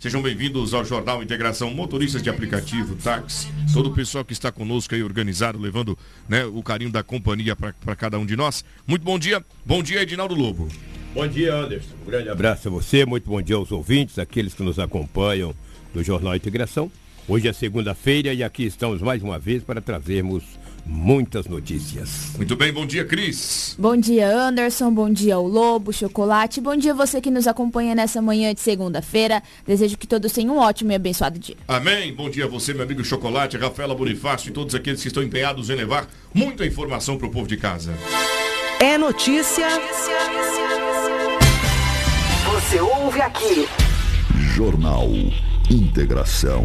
Sejam bem-vindos ao Jornal Integração Motoristas de Aplicativo, Táxi, todo o pessoal que está conosco aí organizado, levando né, o carinho da companhia para cada um de nós. Muito bom dia. Bom dia, Edinaldo Lobo. Bom dia, Anderson. Um grande abraço a você, muito bom dia aos ouvintes, aqueles que nos acompanham do Jornal Integração. Hoje é segunda-feira e aqui estamos mais uma vez para trazermos muitas notícias. Muito bem, bom dia, Cris. Bom dia, Anderson. Bom dia, o Lobo, Chocolate. Bom dia você que nos acompanha nessa manhã de segunda-feira. Desejo que todos tenham um ótimo e abençoado dia. Amém. Bom dia a você, meu amigo Chocolate, Rafaela Bonifácio e todos aqueles que estão empenhados em levar muita informação para o povo de casa. É notícia. Você ouve aqui. Jornal Integração.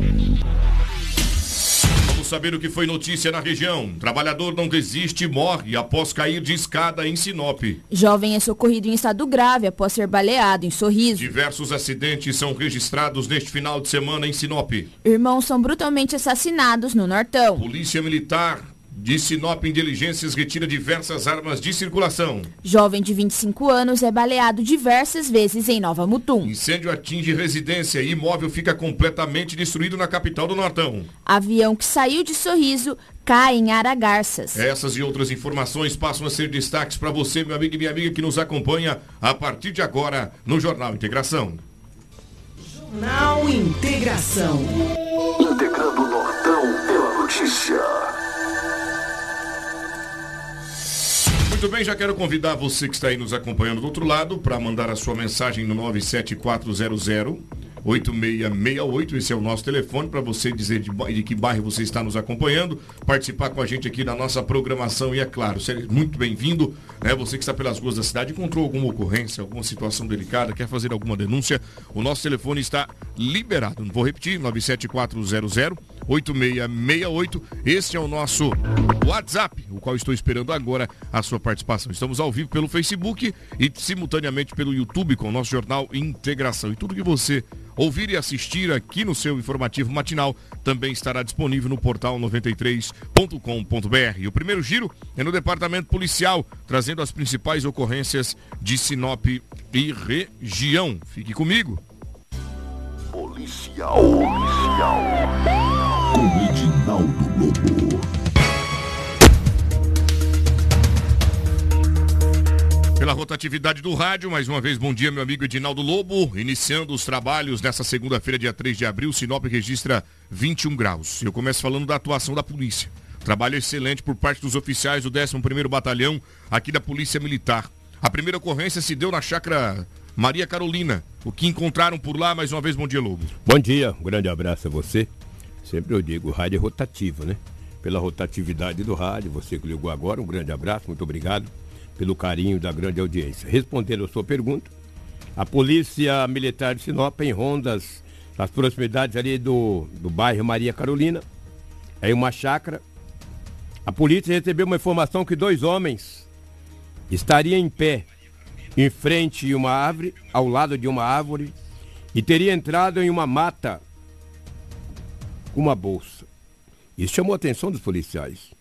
Saber o que foi notícia na região. Trabalhador não resiste e morre após cair de escada em Sinop. Jovem é socorrido em estado grave após ser baleado em Sorriso. Diversos acidentes são registrados neste final de semana em Sinop. Irmãos são brutalmente assassinados no Nortão. Polícia Militar de Sinop em diligências retira diversas armas de circulação. Jovem de 25 anos é baleado diversas vezes em Nova Mutum. Incêndio atinge residência e imóvel fica completamente destruído na capital do Nortão. Avião que saiu de Sorriso cai em Aragarças. Essas e outras informações passam a ser destaques para você, meu amigo e minha amiga que nos acompanha a partir de agora no Jornal Integração. Jornal Integração. Integrando o Nortão pela notícia. Muito bem, já quero convidar você que está aí nos acompanhando do outro lado para mandar a sua mensagem no 97400 8668, esse é o nosso telefone para você dizer de, de, que bairro você está nos acompanhando, participar com a gente aqui da nossa programação e é claro, seja muito bem-vindo, né? Você que está pelas ruas da cidade, encontrou alguma ocorrência, alguma situação delicada, quer fazer alguma denúncia, o nosso telefone está liberado. Vou repetir, 97400 8668. Este é o nosso WhatsApp, o qual estou esperando agora a sua participação. Estamos ao vivo pelo Facebook e simultaneamente pelo YouTube com o nosso jornal Integração. E tudo que você ouvir e assistir aqui no seu informativo matinal também estará disponível no portal 93.com.br. E o primeiro giro é no departamento policial, trazendo as principais ocorrências de Sinop e região. Fique comigo. Policial. Policial. Com Edinaldo Lobo. Pela rotatividade do rádio, mais uma vez, bom dia, meu amigo Edinaldo Lobo. Iniciando os trabalhos nessa segunda-feira, dia 3 de abril, Sinop registra 21 graus. Eu começo falando da atuação da polícia. Trabalho excelente por parte dos oficiais do 11º Batalhão aqui da Polícia Militar. A primeira ocorrência se deu na chácara Maria Carolina. O que encontraram por lá, mais uma vez, bom dia, Lobo. Bom dia, um grande abraço a você. Sempre eu digo, o rádio é rotativo, né? Pela rotatividade do rádio, você que ligou agora, um grande abraço, muito obrigado pelo carinho da grande audiência. Respondendo a sua pergunta, a Polícia Militar de Sinop, em rondas nas proximidades ali do, do bairro Maria Carolina, em uma chácara, a polícia recebeu uma informação que dois homens estariam em pé em frente a uma árvore, ao lado de uma árvore, e teria entrado em uma mata com uma bolsa. Isso chamou a atenção dos policiais.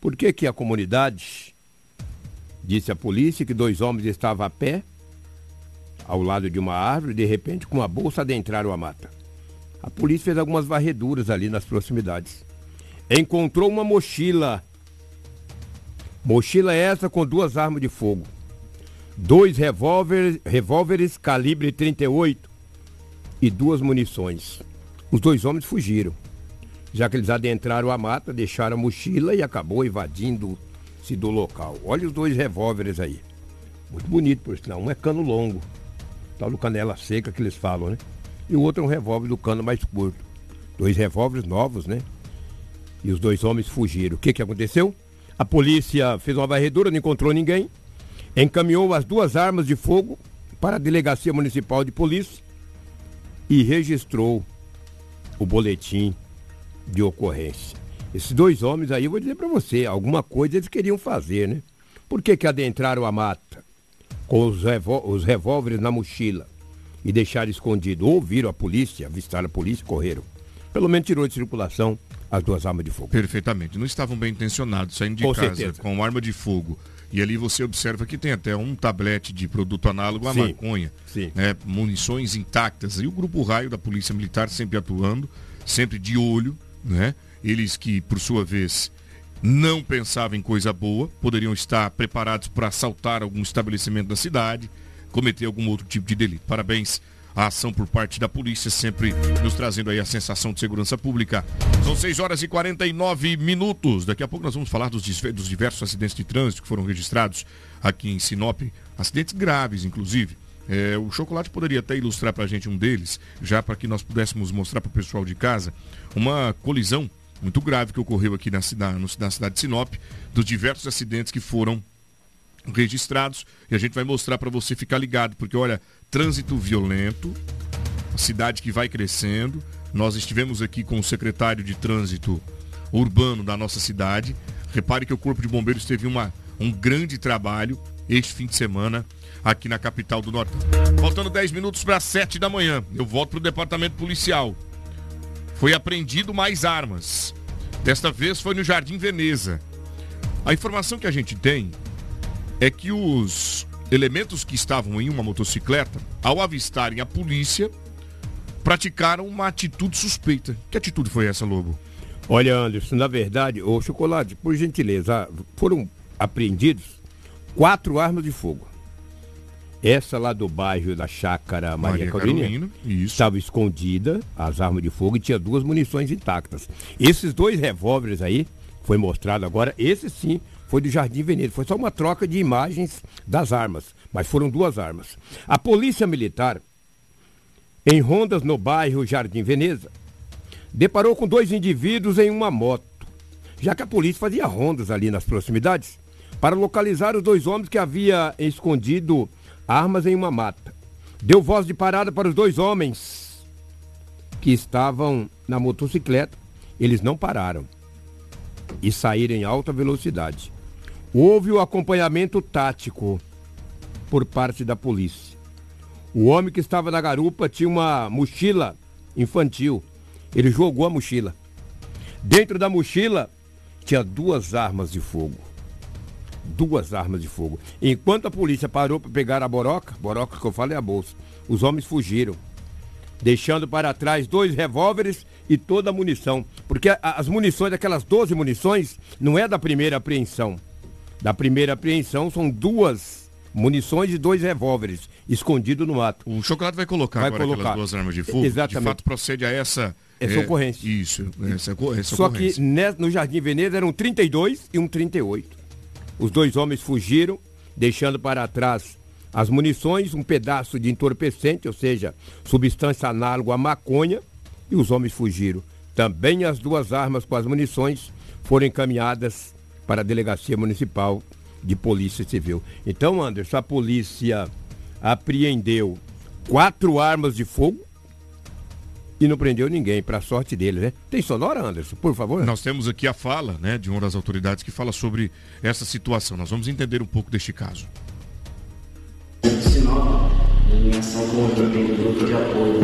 Por que, que a comunidade disse à polícia que dois homens estavam a pé, ao lado de uma árvore, de repente, com uma bolsa, adentraram a mata? A polícia fez algumas varreduras ali nas proximidades. Encontrou uma mochila. Mochila essa com duas armas de fogo dois revólveres, revólveres calibre 38 e duas munições. Os dois homens fugiram, já que eles adentraram a mata, deixaram a mochila e acabou invadindo-se do local. Olha os dois revólveres aí. Muito bonito, por sinal. Um é cano longo, tal do canela seca que eles falam, né? E o outro é um revólver do cano mais curto. Dois revólveres novos, né? E os dois homens fugiram. O que, que aconteceu? A polícia fez uma varredura, não encontrou ninguém encaminhou as duas armas de fogo para a Delegacia Municipal de Polícia e registrou o boletim de ocorrência. Esses dois homens aí, eu vou dizer para você, alguma coisa eles queriam fazer, né? Por que, que adentraram a mata com os, os revólveres na mochila e deixaram escondido? Ouviram a polícia, avistaram a polícia e correram. Pelo menos tirou de circulação as duas armas de fogo. Perfeitamente. Não estavam bem intencionados saindo de Com casa certeza. com arma de fogo E ali você observa que tem até um tablete de produto análogo à Sim. maconha. Sim. né, munições intactas. E o Grupo Raio da Polícia Militar sempre atuando, sempre de olho, né? Eles que, por sua vez, não pensavam em coisa boa, poderiam estar preparados para assaltar algum estabelecimento da cidade, cometer algum outro tipo de delito. Parabéns à ação por parte da polícia, sempre nos trazendo aí a sensação de segurança pública. São 6 horas e 49 minutos. Daqui a pouco nós vamos falar dos, dos diversos acidentes de trânsito que foram registrados aqui em Sinop, acidentes graves, inclusive. É, o Chocolate poderia até ilustrar para a gente um deles, já para que nós pudéssemos mostrar para o pessoal de casa uma colisão muito grave que ocorreu aqui na cidade, na cidade de Sinop, dos diversos acidentes que foram registrados e a gente vai mostrar para você ficar ligado, porque olha, trânsito violento, cidade que vai crescendo. Nós estivemos aqui com o secretário de trânsito urbano da nossa cidade. Repare que o Corpo de Bombeiros teve uma, um grande trabalho este fim de semana aqui na capital do Norte. Faltando 10 minutos para 7 da manhã, eu volto para o departamento policial. Foi apreendido mais armas. Desta vez foi no Jardim Veneza. A informação que a gente tem é que os elementos que estavam em uma motocicleta, ao avistarem a polícia, praticaram uma atitude suspeita. Que atitude foi essa, Lobo? Olha, Anderson, na verdade, o chocolate, por gentileza, foram apreendidos quatro armas de fogo. Essa lá do bairro da Chácara Maria, Carolina, Isso. estava escondida, as armas de fogo, e tinha duas munições intactas. Esses dois revólveres aí, foi mostrado agora, esse sim foi do Jardim Veneza. Foi só uma troca de imagens das armas, mas foram duas armas. A Polícia Militar, em rondas no bairro Jardim Veneza, deparou com dois indivíduos em uma moto, já que a polícia fazia rondas ali nas proximidades para localizar os dois homens que havia escondido armas em uma mata. Deu voz de parada para os dois homens que estavam na motocicleta. Eles não pararam e saíram em alta velocidade. Houve o acompanhamento tático por parte da polícia. O homem que estava na garupa tinha uma mochila infantil. Ele jogou a mochila. Dentro da mochila tinha duas armas de fogo. Duas armas de fogo. Enquanto a polícia parou para pegar a boroca, boroca que eu falo é a bolsa, os homens fugiram, deixando para trás dois revólveres e toda a munição. Porque a- as munições, aquelas 12 munições, não é da primeira apreensão. Da primeira apreensão são duas munições e dois revólveres escondidos no mato. O Chocolate vai colocar Vai agora colocar. aquelas duas armas de fogo. Exatamente. De fato, procede a essa... Essa ocorrência. Isso, essa, essa Só ocorrência. que no Jardim Veneza eram 32 e um 38. Os dois homens fugiram, deixando para trás as munições, um pedaço de entorpecente, ou seja, substância análoga à maconha, e os homens fugiram. Também as duas armas com as munições foram encaminhadas para a Delegacia Municipal de Polícia Civil. Então, Anderson, a polícia apreendeu quatro armas de fogo, e não prendeu ninguém, para sorte dele, né? Tem sonora, Anderson, por favor? Nós temos aqui a fala né, de uma das autoridades que fala sobre essa situação. Nós vamos entender um pouco deste caso. Sinop, em ação do grupo de apoio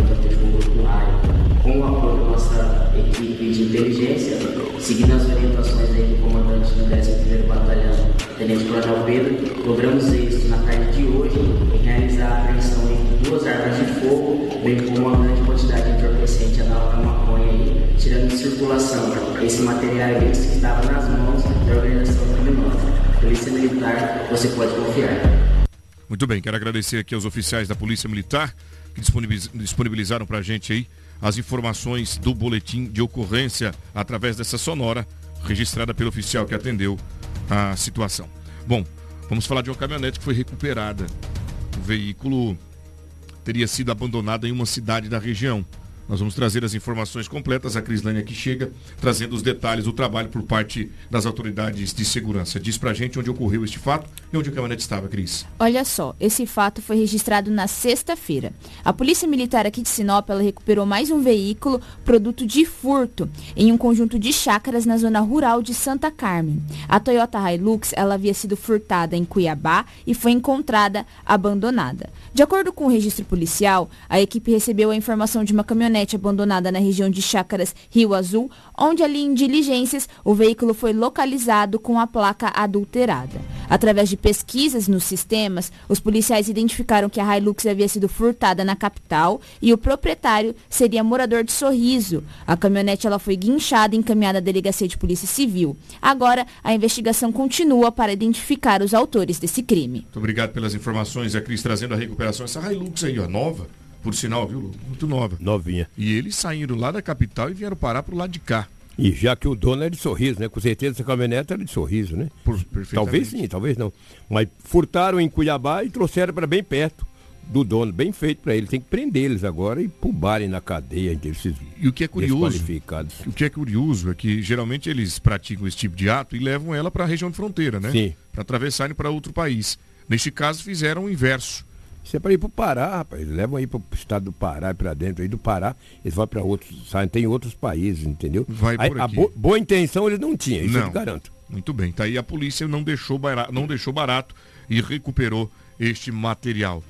Raio, com o apoio da nossa equipe de inteligência, seguindo as orientações aí do comandante do 11º Batalhão, Tenente Coronel Pedro, logramos êxito na tarde de hoje em realizar a apreensão de duas armas de fogo, bem como uma grande quantidade de entorpecente análogo à maconha aí, tirando de circulação esse material que estava nas mãos da organização criminosa. Polícia Militar, você pode confiar. Muito bem, quero agradecer aqui aos oficiais da Polícia Militar que disponibiliz- disponibilizaram para a gente aí as informações do boletim de ocorrência através dessa sonora registrada pelo oficial que atendeu a situação. Bom, vamos falar de uma caminhonete que foi recuperada. O veículo teria sido abandonado em uma cidade da região. Nós vamos trazer as informações completas. A Crislane aqui chega, trazendo os detalhes do trabalho por parte das autoridades de segurança. Diz pra gente onde ocorreu este fato e onde a caminhonete estava, Cris. Olha só, esse fato foi registrado na sexta-feira. A Polícia Militar aqui de Sinop recuperou mais um veículo produto de furto em um conjunto de chácaras na zona rural de Santa Carmen. A Toyota Hilux ela havia sido furtada em Cuiabá e foi encontrada abandonada. De acordo com o registro policial, a equipe recebeu a informação de uma caminhonete abandonada na região de Chácaras Rio Azul, onde ali em diligências o veículo foi localizado com a placa adulterada. Através de pesquisas nos sistemas, os policiais identificaram que a Hilux havia sido furtada na capital e o proprietário seria morador de Sorriso. A caminhonete ela foi guinchada e encaminhada à delegacia de polícia civil. Agora, a investigação continua para identificar os autores desse crime. Muito obrigado pelas informações, a Cris trazendo a recuperação. Essa Hilux aí, ó, nova, por sinal, viu? Muito nova. Novinha. E eles saíram lá da capital e vieram parar pro lado de cá. E já que o dono é de sorriso, né? Com certeza essa caminhonete era de sorriso, né? Por. Talvez sim, talvez não. Mas furtaram em Cuiabá e trouxeram para bem perto do dono. Bem feito para ele. Tem que prender eles agora e pubarem na cadeia esses E o que é curioso, o que é curioso é que geralmente eles praticam esse tipo de ato e levam ela para a região de fronteira, né? Sim. Para atravessarem para outro país. Neste caso fizeram o inverso. Isso é para ir pro Pará, rapaz. Eles levam aí pro estado do Pará, para dentro aí do Pará, eles vão para outros, saem, tem outros países, entendeu? Vai Aí, por a aqui. bo- boa intenção eles não tinham, isso eu Não. te garanto. Muito bem, tá aí a polícia não deixou barato, não deixou barato e recuperou este material.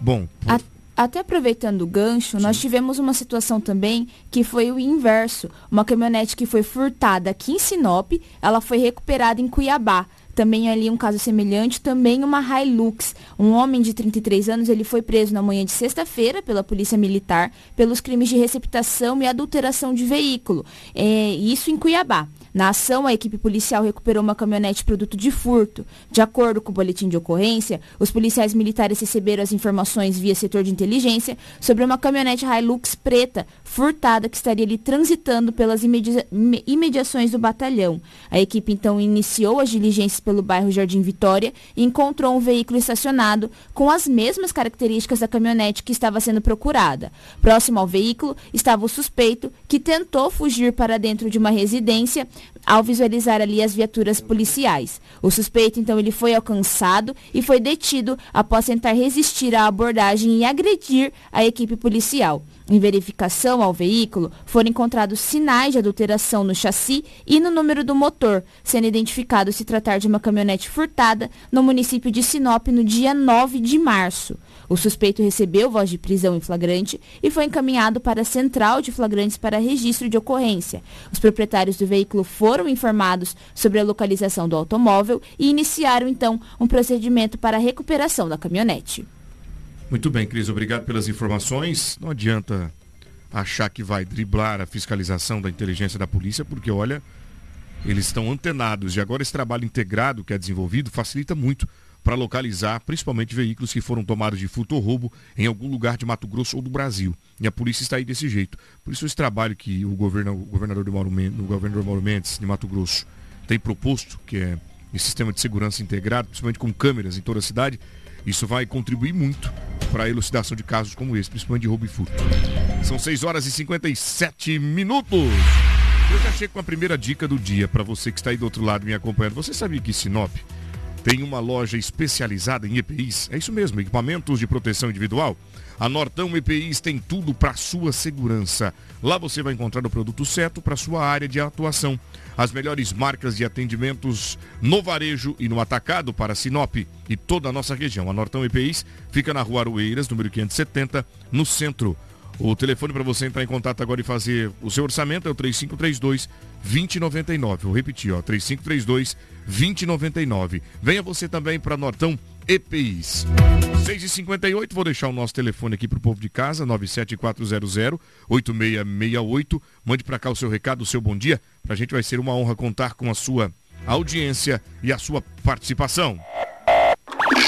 Bom, por- A- Até aproveitando o gancho, nós tivemos uma situação também que foi o inverso. Uma caminhonete que foi furtada aqui em Sinop, ela foi recuperada em Cuiabá. Também ali um caso semelhante, também uma Hilux. Um homem de 33 anos, ele foi preso na manhã de sexta-feira pela Polícia Militar pelos crimes de receptação e adulteração de veículo. É, isso em Cuiabá. Na ação, a equipe policial recuperou uma caminhonete produto de furto. De acordo com o boletim de ocorrência, os policiais militares receberam as informações via setor de inteligência sobre uma caminhonete Hilux preta furtada que estaria ali transitando pelas imedi- ime- imediações do batalhão. A equipe então iniciou as diligências pelo bairro Jardim Vitória e encontrou um veículo estacionado com as mesmas características da caminhonete que estava sendo procurada. Próximo ao veículo estava o suspeito que tentou fugir para dentro de uma residência ao visualizar ali as viaturas policiais. O suspeito então ele foi alcançado e foi detido após tentar resistir à abordagem e agredir a equipe policial. Em verificação ao veículo, foram encontrados sinais de adulteração no chassi e no número do motor, sendo identificado se tratar de uma caminhonete furtada no município de Sinop no dia 9 de março. O suspeito recebeu voz de prisão em flagrante e foi encaminhado para a central de flagrantes para registro de ocorrência. Os proprietários do veículo foram informados sobre a localização do automóvel e iniciaram então um procedimento para a recuperação da caminhonete. muito bem, Cris, obrigado pelas informações. Não adianta achar que vai driblar a fiscalização da inteligência da polícia, porque olha, eles estão antenados e agora esse trabalho integrado que é desenvolvido facilita muito para localizar principalmente veículos que foram tomados de furto ou roubo em algum lugar de Mato Grosso ou do Brasil. E a polícia está aí desse jeito. Por isso esse trabalho que o, governo, o governador, de Mauro Mendes, o governador Mauro Mendes de Mato Grosso tem proposto, que é esse sistema de segurança integrado, principalmente com câmeras em toda a cidade, isso vai contribuir muito para a elucidação de casos como esse, principalmente de roubo e furto. São 6 horas e 57 minutos. Eu já chego com a primeira dica do dia para você que está aí do outro lado me acompanhando. Você sabia que Sinop tem uma loja especializada em EPIs? É isso mesmo, equipamentos de proteção individual. A Nortão EPIs tem tudo para sua segurança. Lá você vai encontrar o produto certo para sua área de atuação. As melhores marcas de atendimentos no varejo e no atacado para Sinop e toda a nossa região. A Nortão EPIs fica na Rua Aroeiras, número 570, no centro. O telefone para você entrar em contato agora e fazer o seu orçamento é o 3532 2099. Vou repetir, ó, 3532 2099. Venha você também para Nortão EPIs. 6h58, vou deixar o nosso telefone aqui para o povo de casa, 97400-8668. Mande para cá o seu recado, o seu bom dia. Para a gente vai ser uma honra contar com a sua audiência e a sua participação.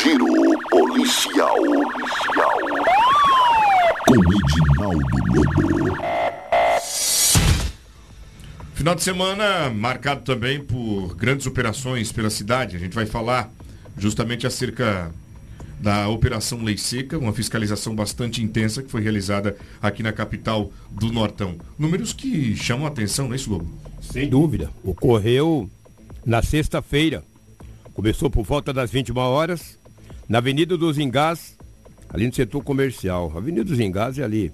Giro policial. Policial. Com Edinaldo Lobo. Final de semana marcado também por grandes operações pela cidade. A gente vai falar justamente acerca da Operação Lei Seca, uma fiscalização bastante intensa que foi realizada aqui na capital do Nortão. Números que chamam a atenção, não é isso, Lobo? Sem dúvida. Ocorreu na sexta-feira. Começou por volta das 21 horas, na Avenida dos Engás, ali no setor comercial. Avenida dos Engás é ali,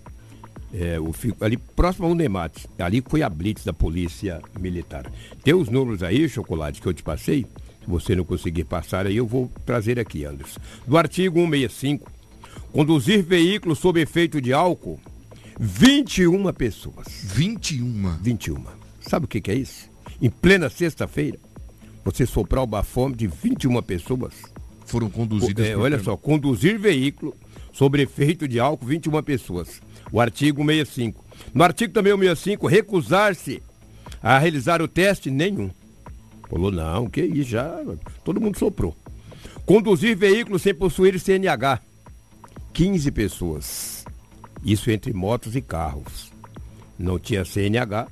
é, o, ali próximo ao Nemates. Ali foi a blitz da polícia militar. Tem os números aí, Chocolate, que eu te passei. Se você não conseguir passar aí, eu vou trazer aqui, Anderson. Do artigo 165, conduzir veículo sob efeito de álcool 21 pessoas. 21. 21. Sabe o que, que é isso? Em plena sexta-feira, você soprar o bafômetro de 21 pessoas. Foram conduzidas. É, olha só, conduzir veículo sobre efeito de álcool, 21 pessoas. O artigo 65. No artigo também o 65, recusar-se a realizar o teste, nenhum. Falou, não, que isso, já, todo mundo soprou. Conduzir veículo sem possuir CNH, 15 pessoas. Isso entre motos e carros. Não tinha CNH,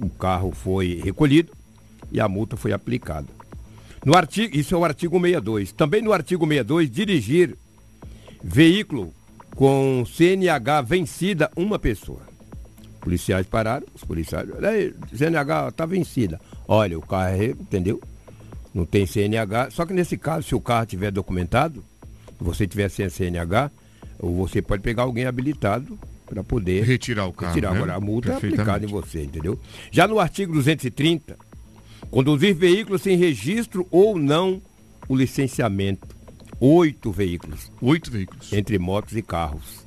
o carro foi recolhido e a multa foi aplicada. No artigo, isso é o artigo 62. Também no artigo 62, dirigir veículo com CNH vencida uma pessoa. Policiais pararam, os policiais, CNH está vencida. Olha, o carro é, entendeu? Não tem CNH. Só que nesse caso, se o carro tiver documentado, você tiver sem CNH, você pode pegar alguém habilitado para poder Retirar o carro. Retirar. né? Agora, a multa é aplicada em você, entendeu? Já no artigo 230, conduzir veículos sem registro ou não o licenciamento. Oito veículos, Oito veículos. entre motos e carros.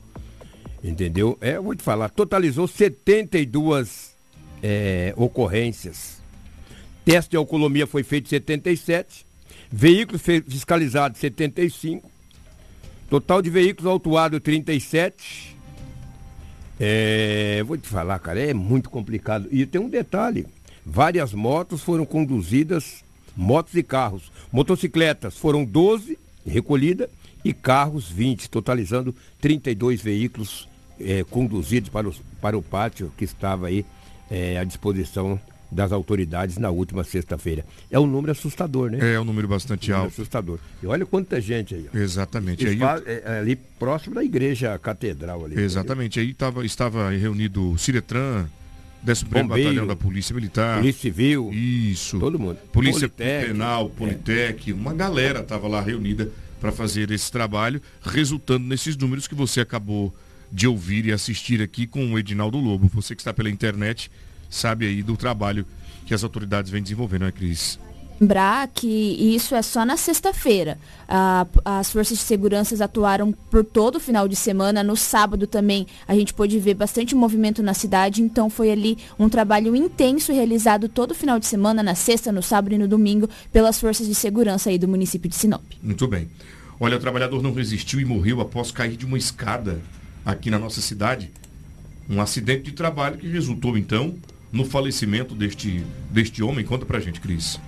Entendeu? É, vou te falar, totalizou 72 é, ocorrências. Teste de alcoolemia foi feito em 77. Veículos fiscalizados 75. Total de veículos autuados 37. É, vou te falar, cara, é muito complicado. E tem um detalhe: várias motos foram conduzidas, motos e carros. Motocicletas foram 12 recolhidas e carros 20, totalizando 32 veículos é, conduzidos para, os- para o pátio que estava aí é, à disposição das autoridades na última sexta-feira. É um número assustador, né? É um número bastante Um número alto. assustador. E olha quanta gente aí. ó. Exatamente. E aí, Espa- é, é ali próximo da igreja catedral ali. exatamente. Aí tava, estava reunido o Ciretran, 11 Bombeiro. Batalhão da Polícia Militar. Polícia Civil, Isso. todo mundo. Polícia Politécnico. Penal, Politec, uma galera estava lá reunida para fazer esse trabalho, resultando nesses números que você acabou de ouvir e assistir aqui com o Edinaldo Lobo. Você que está pela internet sabe aí do trabalho que as autoridades vêm desenvolvendo, não é, Cris? Lembrar que isso é só na sexta-feira. As forças de segurança atuaram por todo o final de semana. No sábado também a gente pôde ver bastante movimento na cidade. Então foi ali um trabalho intenso realizado todo final de semana, na sexta, no sábado e no domingo, pelas forças de segurança aí do município de Sinop. Muito bem. Olha, o trabalhador não resistiu e morreu após cair de uma escada aqui na nossa cidade. Um acidente de trabalho que resultou, então, no falecimento deste, deste homem. Conta pra gente, Cris.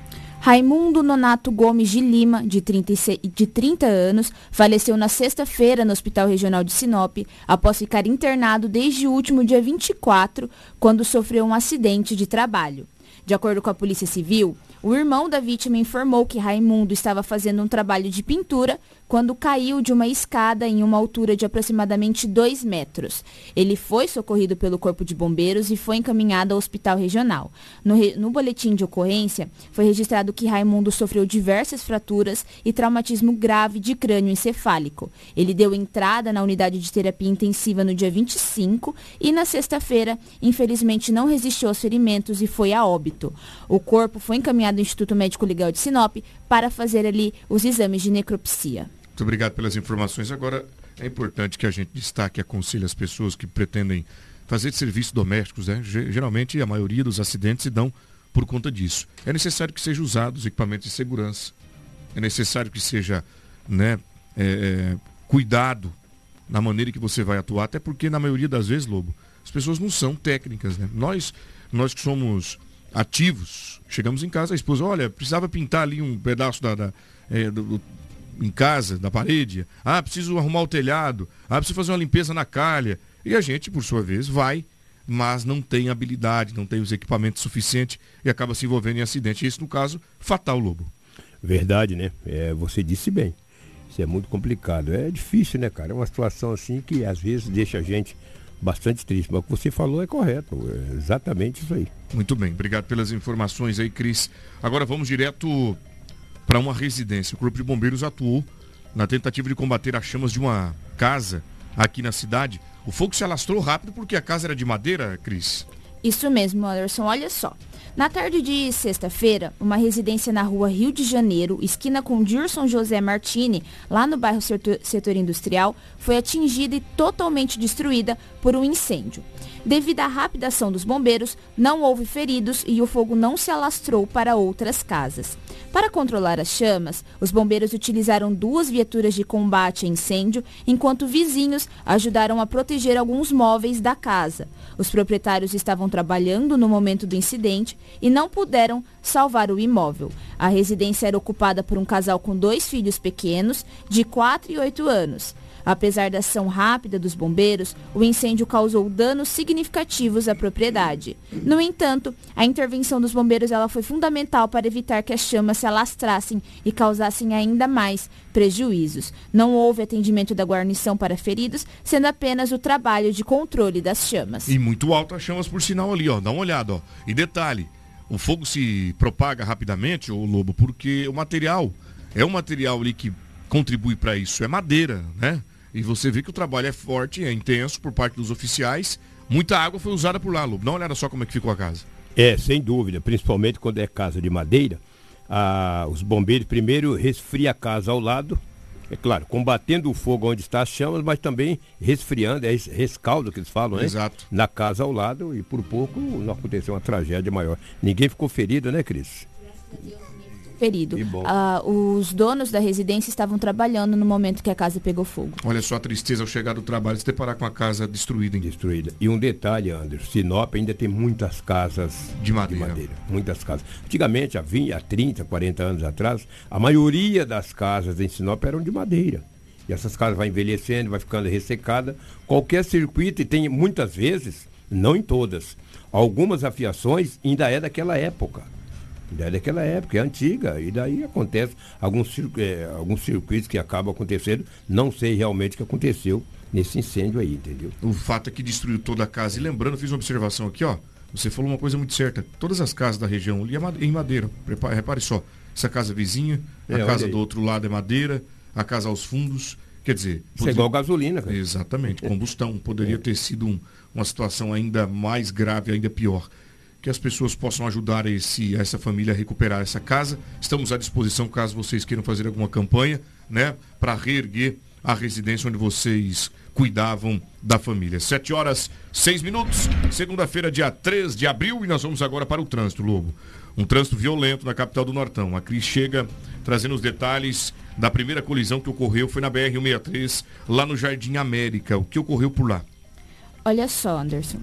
Raimundo Nonato Gomes de Lima, de 36 de 30 anos, faleceu na sexta-feira no Hospital Regional de Sinop, após ficar internado desde o último dia 24, quando sofreu um acidente de trabalho. De acordo com a Polícia Civil, o irmão da vítima informou que Raimundo estava fazendo um trabalho de pintura quando caiu de uma escada em uma altura de aproximadamente 2 metros. Ele foi socorrido pelo Corpo de Bombeiros e foi encaminhado ao hospital regional. No, re- no boletim de ocorrência, foi registrado que Raimundo sofreu diversas fraturas e traumatismo grave de crânio encefálico. Ele deu entrada na unidade de terapia intensiva no dia 25 e na sexta-feira, infelizmente, não resistiu aos ferimentos e foi a óbito. O corpo foi encaminhado ao Instituto Médico Legal de Sinop para fazer ali os exames de necropsia. Muito obrigado pelas informações. Agora, é importante que a gente destaque e aconselhe as pessoas que pretendem fazer serviços domésticos. Né? Ge- Geralmente, a maioria dos acidentes se dão por conta disso. É necessário que sejam usados equipamentos de segurança. É necessário que seja né, é, é, cuidado na maneira que você vai atuar, até porque, na maioria das vezes, Lobo, as pessoas não são técnicas. Né? Nós, nós que somos ativos, chegamos em casa, a esposa, olha, precisava pintar ali um pedaço da, da, é, do- em casa, da parede. Ah, preciso arrumar o telhado. Ah, preciso fazer uma limpeza na calha. E a gente, por sua vez, vai, mas não tem habilidade, não tem os equipamentos suficientes e acaba se envolvendo em acidente. Isso, no caso, fatal, Lobo. Verdade, né? É, você disse bem. Isso é muito complicado. É difícil, né, cara? É uma situação assim que às vezes deixa a gente bastante triste. Mas o que você falou é correto. É exatamente isso aí. Muito bem, obrigado pelas informações aí, Cris. Agora vamos direto para uma residência. O Corpo de Bombeiros atuou na tentativa de combater as chamas de uma casa aqui na cidade. O fogo se alastrou rápido porque a casa era de madeira, Cris. Isso mesmo, Anderson. Olha só. Na tarde de sexta-feira, uma residência na rua Rio de Janeiro, esquina com Dirson José Martini, lá no bairro setor, setor industrial, foi atingida e totalmente destruída por um incêndio. Devido à rápida ação dos bombeiros, não houve feridos e o fogo não se alastrou para outras casas. Para controlar as chamas, os bombeiros utilizaram duas viaturas de combate a incêndio, enquanto vizinhos ajudaram a proteger alguns móveis da casa. Os proprietários estavam trabalhando no momento do incidente e não puderam salvar o imóvel. A residência era ocupada por um casal com dois filhos pequenos, de 4 e 8 anos. Apesar da ação rápida dos bombeiros, o incêndio causou danos significativos à propriedade. No entanto, a intervenção dos bombeiros ela foi fundamental para evitar que as chamas se alastrassem e causassem ainda mais prejuízos. Não houve atendimento da guarnição para feridos, sendo apenas o trabalho de controle das chamas. E muito alto as chamas por sinal ali, ó. Dá uma olhada, ó. E detalhe, o fogo se propaga rapidamente, ô Lobo, porque o material é um material ali que contribui para isso, é madeira, né? E você vê que o trabalho é forte, é intenso por parte dos oficiais. Muita água foi usada por lá, Lobo. Dá uma olhada só como é que ficou a casa. É, sem dúvida, principalmente quando é casa de madeira. Ah, os bombeiros primeiro resfria a casa ao lado, é claro, combatendo o fogo onde está as chamas, mas também resfriando, é rescaldo que eles falam, né? Exato. Na casa ao lado e por pouco não aconteceu uma tragédia maior. Ninguém ficou ferido, né, Cris? ferido. Que bom. Ah, os donos da residência estavam trabalhando no momento que a casa pegou fogo. Olha só a tristeza ao chegar do trabalho, se deparar com a casa destruída, hein? Destruída. E um detalhe, Anderson, Sinop ainda tem muitas casas De madeira. Muitas casas. Antigamente, há 20, há 30, 40 anos atrás, a maioria das casas em Sinop eram de madeira. E essas casas vai envelhecendo, vai ficando ressecada. Qualquer circuito, e tem muitas vezes, não em todas, algumas afiações ainda é daquela época. É daquela época, é antiga. E daí acontece alguns, eh, alguns circuitos que acabam acontecendo. Não sei realmente o que aconteceu nesse incêndio aí, entendeu? O fato é que destruiu toda a casa. E lembrando, fiz uma observação aqui, ó. Você falou uma coisa muito certa. Todas as casas da região ali é em madeira. Prepa- Repare só. Essa casa vizinha, É, a olha casa do outro lado é madeira, a casa aos fundos. Quer dizer, Isso é igual gasolina, cara. Exatamente, combustão. Poderia ter sido um- uma situação ainda mais grave, ainda pior. Que as pessoas possam ajudar esse, essa família a recuperar essa casa. Estamos à disposição caso vocês queiram fazer alguma campanha, né? Para reerguer a residência onde vocês cuidavam da família. Sete horas, seis minutos. Segunda-feira, dia 3 de abril, e nós vamos agora para o trânsito, Lobo. Um trânsito violento na capital do Nortão. A Cris chega trazendo os detalhes da primeira colisão que ocorreu, foi na BR-163, lá no Jardim América. O que ocorreu por lá? Olha só, Anderson.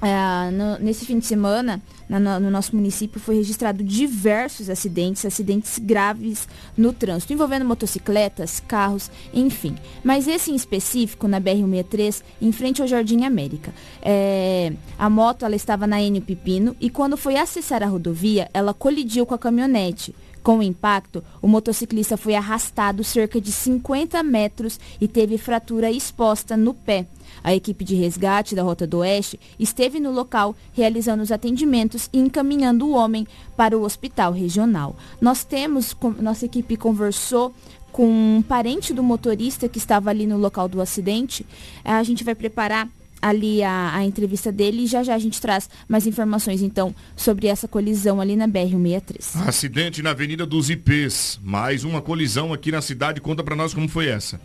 Ah, no- nesse fim de semana, na- no, no nosso município, foi registrado diversos acidentes, acidentes graves no trânsito, envolvendo motocicletas, carros, enfim. Mas esse em específico, na BR-163, em frente ao Jardim América. É, a moto ela estava na Enio Pipino e quando foi acessar a rodovia, ela colidiu com a caminhonete. Com o impacto, o motociclista foi arrastado cerca de 50 metros e teve fratura exposta no pé. A equipe de resgate da Rota do Oeste esteve no local realizando os atendimentos e encaminhando o homem para o hospital regional. Nós temos, nossa equipe conversou com um parente do motorista que estava ali no local do acidente. A gente vai preparar ali a, a entrevista dele e já já a gente traz mais informações então sobre essa colisão ali na BR-163. Acidente na Avenida dos IPs. Mais uma colisão aqui na cidade. Conta pra nós como foi essa.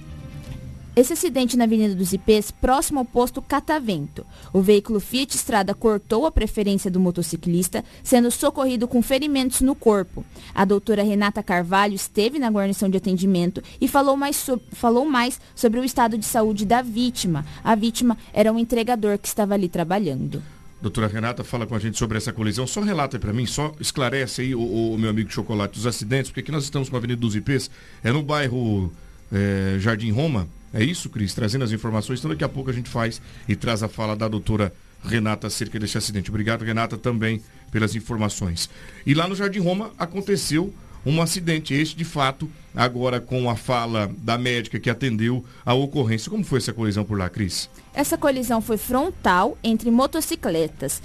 Esse acidente na Avenida dos IPs, próximo ao posto Catavento. O veículo Fiat Estrada cortou a preferência do motociclista, sendo socorrido com ferimentos no corpo. A doutora Renata Carvalho esteve na guarnição de atendimento e falou mais, so- falou mais sobre o estado de saúde da vítima. A vítima era um entregador que estava ali trabalhando. Doutora Renata fala com a gente sobre essa colisão. Só relata pra mim, só esclarece aí o, o meu amigo Chocolate os acidentes, porque aqui nós estamos com a Avenida dos IPs, é no bairro é, Jardim Roma. É isso, Cris? Trazendo as informações. Então daqui a pouco a gente faz e traz a fala da doutora Renata acerca desse acidente. Obrigado, Renata, também pelas informações. E lá no Jardim Roma aconteceu um acidente. Este, de fato, agora com a fala da médica que atendeu a ocorrência. Como foi essa colisão por lá, Cris? Essa colisão foi frontal entre motocicletas,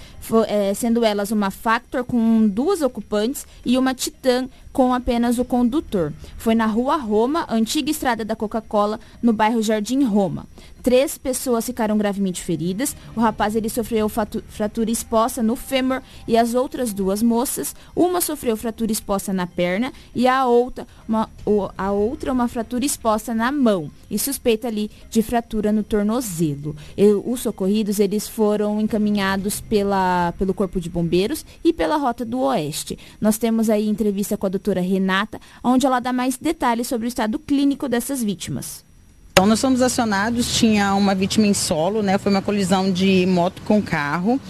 é, sendo elas uma Factor com duas ocupantes e uma Titan com apenas o condutor. Foi na rua Roma, antiga estrada da Coca-Cola, no bairro Jardim Roma. Três pessoas ficaram gravemente feridas. O rapaz ele sofreu fratura exposta no fêmur e as outras duas moças, uma sofreu fratura exposta na perna e a outra uma, a outra uma fratura exposta na mão e suspeita ali de fratura no tornozelo. Os socorridos eles foram encaminhados pela, pelo Corpo de Bombeiros e pela Rota do Oeste. Nós temos aí entrevista com a doutora Renata, onde ela dá mais detalhes sobre o estado clínico dessas vítimas. Então nós fomos acionados, tinha uma vítima em solo, né? Foi uma colisão de moto com carro.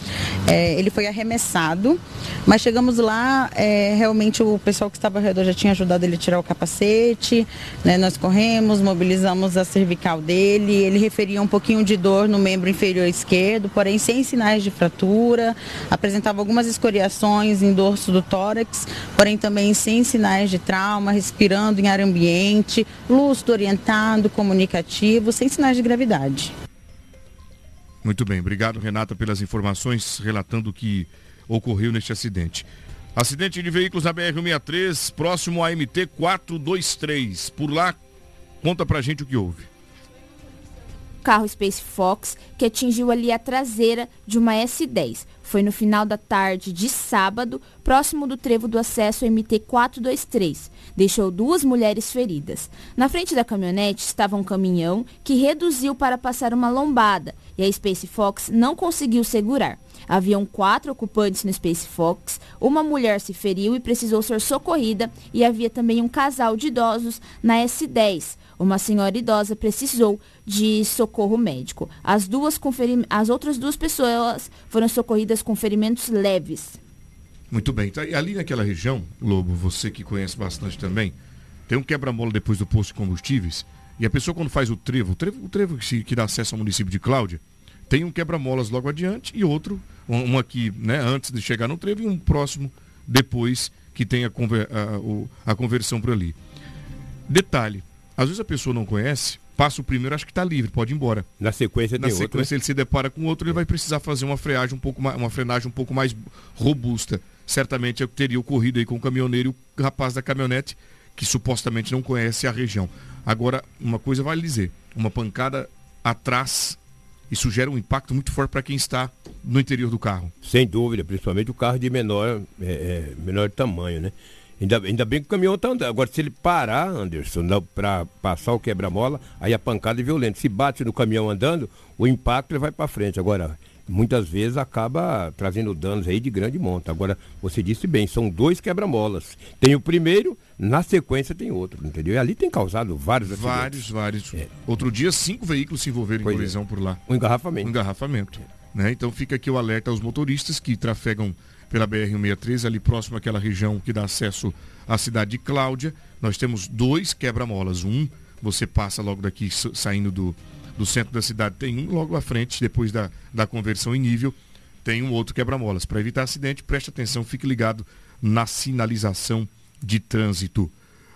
É, ele foi arremessado, mas chegamos lá, é, realmente o pessoal que estava ao redor já tinha ajudado ele a tirar o capacete, né? Nós corremos, mobilizamos a cervical dele, ele referia um pouquinho de dor no membro inferior esquerdo, porém sem sinais de fratura, apresentava algumas escoriações em dorso do tórax, porém também sem sinais de trauma, respirando em ar ambiente, lúcido, orientado, comunicativo sem sinais de gravidade. Muito bem, obrigado Renata pelas informações relatando o que ocorreu neste acidente. Acidente de veículos na BR-163, próximo à MT 423. Por lá, conta pra gente o que houve carro Space Fox que atingiu ali a traseira de uma S10. Foi no final da tarde de sábado, próximo do trevo do acesso MT-423. Deixou duas mulheres feridas. Na frente da caminhonete estava um caminhão que reduziu para passar uma lombada e a Space Fox não conseguiu segurar. Haviam quatro ocupantes no Space Fox, uma mulher se feriu e precisou ser socorrida e havia também um casal de idosos na S10. Uma senhora idosa precisou de socorro médico. As, duas As outras duas pessoas foram socorridas com ferimentos leves. Muito bem. Então, ali naquela região, Lobo, você que conhece bastante também, tem um quebra-mola depois do posto de combustíveis. E a pessoa quando faz o trevo, o trevo, o trevo que, que dá acesso ao município de Cláudia, tem um quebra-molas logo adiante e outro, um, aqui, né, antes de chegar no trevo e um próximo depois que tem a, conver, a, a conversão por ali. Detalhe, às vezes a pessoa não conhece, passa o primeiro, acho que está livre, pode ir embora. Na sequência Na sequência outro, né? ele se depara com outro, ele vai precisar fazer uma freagem um pouco mais, uma frenagem um pouco mais robusta. Certamente é o que teria ocorrido aí com o caminhoneiro e o rapaz da caminhonete, que supostamente não conhece a região. Agora, uma coisa vale dizer, uma pancada atrás, isso gera um impacto muito forte para quem está no interior do carro. Sem dúvida, principalmente o carro de menor, é, é, menor tamanho, né? Ainda, ainda bem que o caminhão está andando. Agora, se ele parar, Anderson, para passar o quebra-mola, aí a pancada é violenta. Se bate no caminhão andando, o impacto ele vai para frente. Agora, muitas vezes acaba trazendo danos aí de grande monta. Agora, você disse bem, são dois quebra-molas. Tem o primeiro, na sequência tem outro, entendeu? E ali tem causado vários acidentes. Vários, vários. É. Outro dia, cinco veículos se envolveram pois em é. colisão é. por lá. Um engarrafamento. Um engarrafamento. É. Né? Então fica aqui o alerta aos motoristas que trafegam pela BR-163, ali próximo àquela região que dá acesso à cidade de Cláudia. Nós temos dois quebra-molas. Um, você passa logo daqui, saindo do, do centro da cidade, tem um logo à frente, depois da, da conversão em nível, tem um outro quebra-molas. Para evitar acidente, preste atenção, fique ligado na sinalização de trânsito.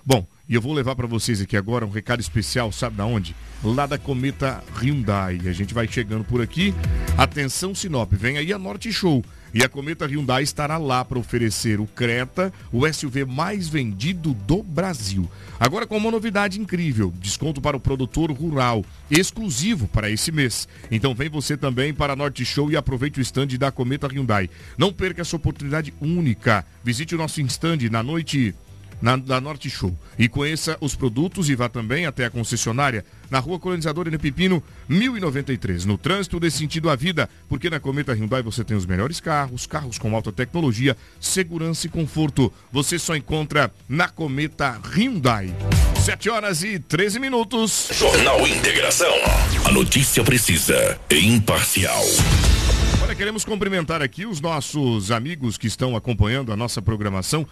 Bom, e eu vou levar para vocês aqui agora um recado especial, sabe da onde? Lá da Cometa Hyundai. A gente vai chegando por aqui. Atenção, Sinop, vem aí a Norte Show. E a Cometa Hyundai estará lá para oferecer o Creta, o SUV mais vendido do Brasil. Agora com uma novidade incrível, desconto para o produtor rural, exclusivo para esse mês. Então vem você também para a Norte Show e aproveite o stand da Cometa Hyundai. Não perca essa oportunidade única. Visite o nosso stand na noite na, da Norte Show. E conheça os produtos e vá também até a concessionária na rua Colonizadora Pepino, 1093. No trânsito desse sentido à vida, porque na Cometa Hyundai você tem os melhores carros, carros com alta tecnologia, segurança e conforto. Você só encontra na Cometa Hyundai. 7 horas e 13 minutos. Jornal Integração. A notícia precisa e imparcial. Olha, queremos cumprimentar aqui os nossos amigos que estão acompanhando a nossa programação.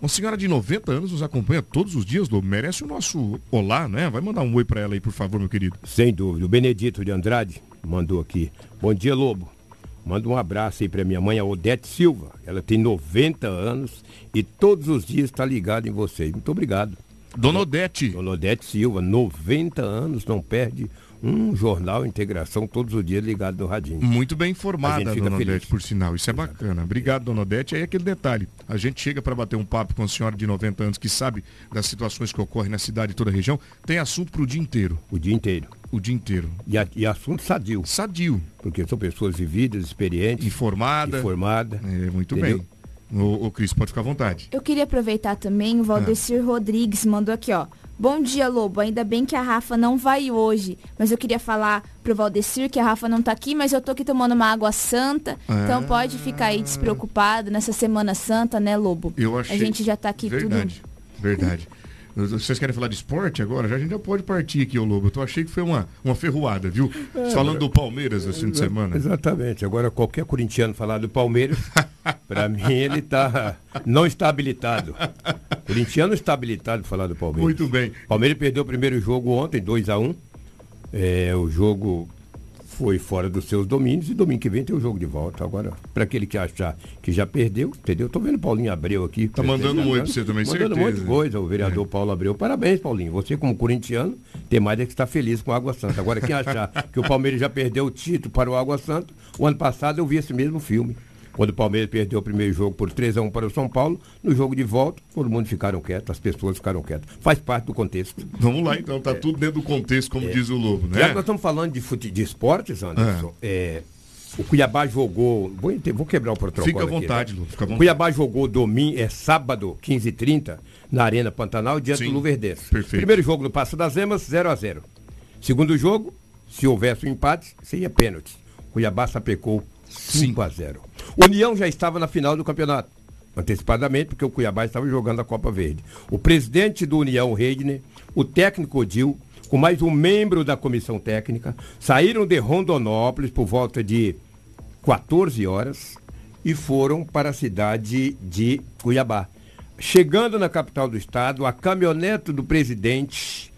Uma senhora de 90 anos nos acompanha todos os dias, Lobo. Merece o nosso olá, né? Vai mandar um oi para ela aí, por favor, meu querido. Sem dúvida. O Benedito de Andrade mandou aqui. Bom dia, Lobo. Manda um abraço aí para minha mãe, a Odete Silva. Ela tem 90 anos e todos os dias está ligada em vocês. Muito obrigado. Dona Odete. Dona Odete Silva, 90 anos, não perde um jornal Integração todos os dias ligado no radinho. Muito bem informada, Dona feliz. Odete, por sinal. Isso é bacana. Obrigado, Dona Odete. Aí aquele detalhe. A gente chega para bater um papo com a senhora de 90 anos que sabe das situações que ocorrem na cidade e toda a região. Tem assunto para o dia inteiro. O dia inteiro. O dia inteiro. E, a- e assunto sadio, Sadio. porque são pessoas vividas, experientes, Informada. informadas. É, muito Entendeu? bem. Ô, ô, Cris, pode ficar à vontade. Eu queria aproveitar também, o Valdecir Rodrigues mandou aqui, ó. Bom dia, Lobo. Ainda bem que a Rafa não vai hoje. Mas eu queria falar pro Valdecir que a Rafa não tá aqui, mas eu tô aqui tomando uma água santa. Então pode ficar aí despreocupado nessa Semana Santa, né, Lobo? Eu achei. A gente já tá aqui Verdade. Verdade. Vocês querem falar de esporte agora? Já, a gente já pode partir aqui, ô Lobo. Eu achei que foi uma, uma ferroada, viu? Falando do Palmeiras esse fim de semana. Exatamente. Agora qualquer corintiano falar do Palmeiras, para mim ele tá não está habilitado. Corintiano está habilitado falar do Palmeiras. Muito bem. Palmeiras perdeu o primeiro jogo ontem, 2 a 1 É, o jogo foi fora dos seus domínios e domingo que vem tem o jogo de volta. Agora, para aquele que achar que já perdeu, entendeu? Tô vendo o Paulinho Abreu aqui. Tá mandando um oi pra você também, Mandando um certeza. É. monte de coisa, o vereador Paulo Abreu. Parabéns, Paulinho. Você, como corintiano, tem mais é que estar feliz com a Água Santa. Agora, quem achar que o Palmeiras já perdeu o título para o Água Santa, o ano passado eu vi esse mesmo filme. Quando o Palmeiras perdeu o primeiro jogo por 3 a 1 para o São Paulo, no jogo de volta, todo mundo ficaram quietos, as pessoas ficaram quietas. Faz parte do contexto. Vamos lá, então. Tá tudo dentro do contexto, como diz o Lobo, Já que né? nós estamos falando de, fute... de esportes, Anderson, é, o Cuiabá jogou. Vou, vou quebrar o protocolo. Fica à aqui, vontade, né? Lu, fica à O vontade. Cuiabá jogou domingo, é sábado, 15h30, na Arena Pantanal, diante Sim, do Luverdense. perfeito. Primeiro jogo no Passo das Emas, 0x0. Segundo jogo, se houvesse um empate, seria pênalti. Cuiabá sapecou 5x0. União já estava na final do campeonato. Antecipadamente, porque o Cuiabá estava jogando a Copa Verde. O presidente do União, Reidner, o técnico Odil, com mais um membro da comissão técnica, saíram de Rondonópolis por volta de 14 horas e foram para a cidade de Cuiabá. Chegando na capital do estado, a caminhonete do presidente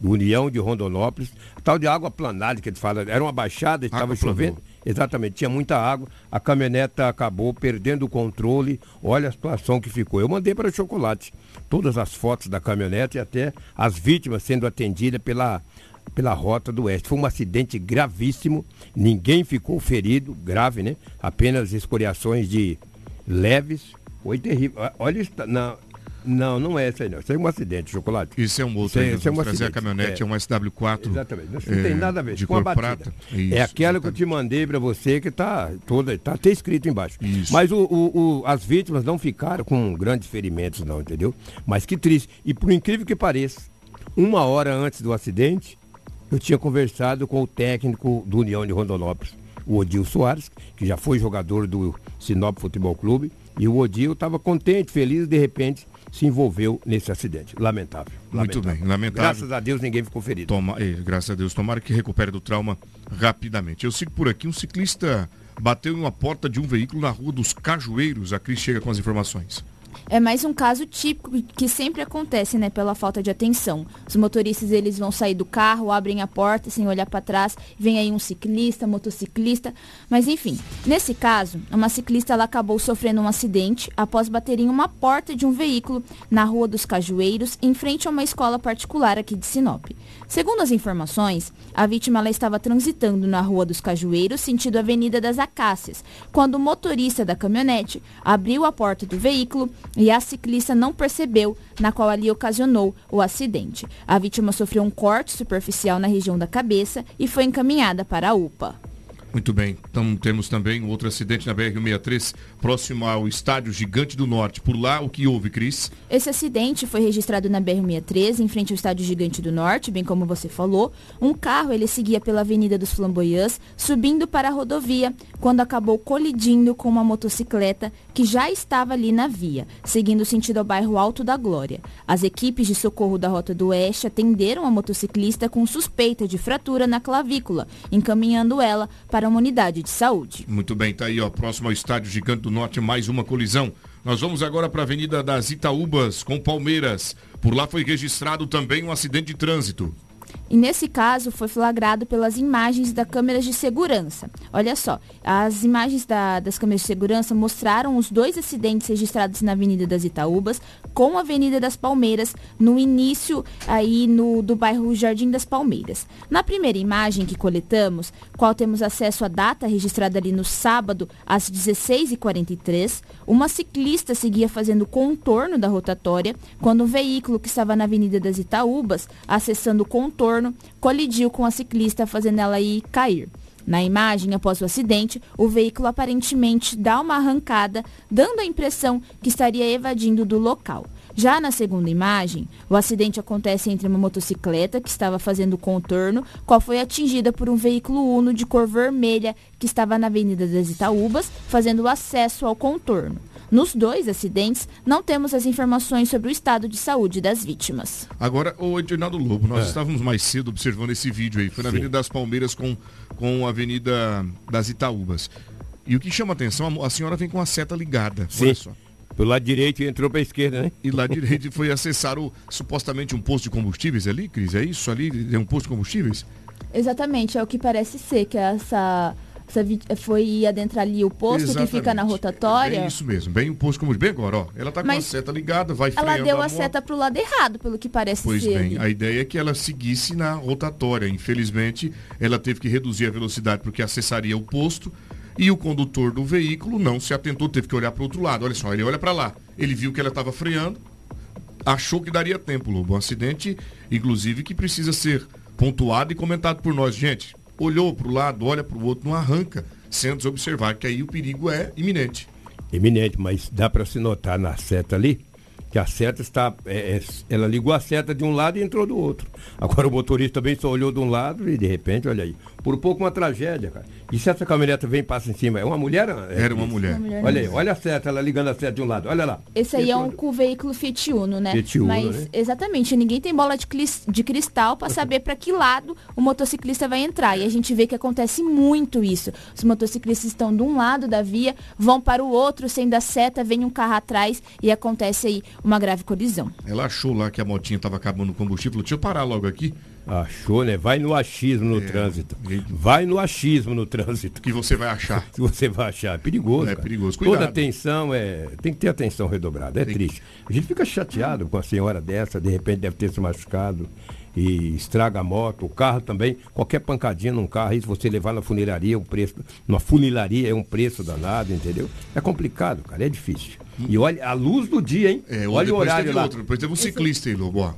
do União de Rondonópolis, tal de água planada que ele fala, era uma baixada, estava chovendo. Exatamente, tinha muita água, a caminhonete acabou perdendo o controle, olha a situação que ficou. Eu mandei para o chocolate todas as fotos da caminhonete e até as vítimas sendo atendidas pela, pela rota do oeste. Foi um acidente gravíssimo, ninguém ficou ferido, grave, né? Apenas escoriações de leves. Foi terrível. Olha, tá- não, não, não é essa aí não. Isso é um acidente, chocolate. Isso é um outro. Isso é- isso é um trazer a acidente. caminhonete, é, É. um SW4. Exatamente. Isso é, não tem nada a ver de com a batida. prata. Isso, é aquela que eu exatamente. te mandei para você que tá toda, tá até escrito embaixo. Isso. Mas o, o- o- as vítimas não ficaram com grandes ferimentos não, entendeu? Mas que triste. E por incrível que pareça, uma hora antes do acidente, eu tinha conversado com o técnico do União de Rondonópolis, o Odil Soares, que já foi jogador do Sinop Futebol Clube, e o Odil estava contente, feliz, de repente se envolveu nesse acidente. Lamentável. Muito lamentável. bem, lamentável. Graças a Deus ninguém ficou ferido. Toma, eh, graças a Deus, tomara que recupere do trauma rapidamente. Eu sigo por aqui, um ciclista bateu em uma porta de um veículo na rua dos Cajueiros. A Cris chega com as informações. É mais um caso típico que sempre acontece, né, pela falta de atenção. Os motoristas eles vão sair do carro, abrem a porta sem olhar para trás, vem aí um ciclista, motociclista, mas enfim. Nesse caso, uma ciclista ela acabou sofrendo um acidente após bater em uma porta de um veículo na Rua dos Cajueiros, em frente a uma escola particular aqui de Sinop. Segundo as informações, a vítima ela estava transitando na Rua dos Cajueiros, sentido Avenida das Acácias, quando o motorista da caminhonete abriu a porta do veículo e a ciclista não percebeu, na qual ali ocasionou o acidente. A vítima sofreu um corte superficial na região da cabeça e foi encaminhada para a UPA. Muito bem. Então temos também outro acidente na BR-163, próximo ao Estádio Gigante do Norte. Por lá, o que houve, Cris? Esse acidente foi registrado na BR-163, em frente ao Estádio Gigante do Norte, bem como você falou. Um carro ele seguia pela Avenida dos Flamboyants, subindo para a rodovia, quando acabou colidindo com uma motocicleta que já estava ali na via, seguindo sentido ao bairro Alto da Glória. As equipes de socorro da Rota do Oeste atenderam a motociclista com suspeita de fratura na clavícula, encaminhando ela para uma unidade de saúde. Muito bem, tá aí, ó, próximo ao Estádio Gigante do Norte, mais uma colisão. Nós vamos agora para a Avenida das Itaúbas, com Palmeiras. Por lá foi registrado também um acidente de trânsito. E nesse caso foi flagrado pelas imagens da câmeras de segurança. Olha só, as imagens da- das câmeras de segurança mostraram os dois acidentes registrados na Avenida das Itaúbas com a Avenida das Palmeiras no início aí no, do bairro Jardim das Palmeiras. Na primeira imagem que coletamos, qual temos acesso à data registrada ali no sábado às 16h43, uma ciclista seguia fazendo contorno da rotatória quando um veículo que estava na Avenida das Itaúbas, acessando o contorno, colidiu com a ciclista, fazendo ela aí cair. Na imagem, após o acidente, o veículo aparentemente dá uma arrancada, dando a impressão que estaria evadindo do local. Já na segunda imagem, o acidente acontece entre uma motocicleta que estava fazendo contorno, qual foi atingida por um veículo Uno de cor vermelha que estava na Avenida das Itaúbas, fazendo acesso ao contorno. Nos dois acidentes, não temos as informações sobre o estado de saúde das vítimas. Agora, o Edinaldo Lobo, nós É. estávamos mais cedo observando esse vídeo aí. Foi na Sim. Avenida das Palmeiras com, com a Avenida das Itaúbas. E o que chama atenção, a a senhora vem com a seta ligada. Sim. Olha só. Pelo lado direito e entrou pra esquerda, né? E lá direito foi acessar o, supostamente um posto de combustíveis ali, Cris? É isso ali? É um posto de combustíveis? Exatamente, é o que parece ser, que essa vi- foi adentrar ali o posto que fica na Exatamente. rotatória. É isso mesmo, bem o posto combustíveis. Bem agora, ó. Ela tá com Mas a seta ligada, vai Ela freando deu a moto. seta pro lado errado, pelo que parece Pois ser. bem, ali. a ideia é que ela seguisse na rotatória. Infelizmente, ela teve que reduzir a velocidade porque acessaria o posto e o condutor do veículo não se atentou, teve que olhar para o outro lado. Olha só, ele olha para lá. Ele viu que ela estava freando, achou que daria tempo, Lobo. Um acidente, inclusive, que precisa ser pontuado e comentado por nós. Gente, olhou para o lado, olha para o outro, não arranca, sem observar que aí o perigo é iminente. Eminente, mas dá pra se notar na seta ali que a seta está. é, é, ela ligou a seta de um lado e entrou do outro. Agora o motorista também só olhou de um lado e de repente, olha aí. Por pouco uma tragédia, cara. E se essa caminhoneta vem e passa em cima? É uma mulher? É, Era uma mulher. Uma mulher Olha aí, olha a seta, ela ligando a seta de um lado, olha lá. Esse aí é um veículo Fiat Uno, né? Fiat Uno, Mas, né? exatamente, ninguém tem bola de, de cristal para saber para que lado o motociclista vai entrar. E a gente vê que acontece muito isso. Os motociclistas estão de um lado da via, vão para o outro, sem dar seta, vem um carro atrás e acontece aí uma grave colisão. Ela achou lá que a motinha estava acabando o combustível. Deixa eu parar logo aqui. Achou, né? Vai no achismo no É, trânsito. Vai no achismo no trânsito. Que você vai achar. que você vai achar. É perigoso. É cara. perigoso. Toda Cuidado. atenção é. Tem que ter atenção redobrada. É Tem triste. A gente fica chateado com a senhora dessa, de repente deve ter se machucado e estraga a moto, o carro também. Qualquer pancadinha num carro, se você levar na funilaria, o preço. Na funilaria é um preço danado, entendeu? É complicado, cara, é difícil. E olha, a luz do dia, hein? É, olha o horário teve lá. outro, depois teve um ciclista aí, Lobo.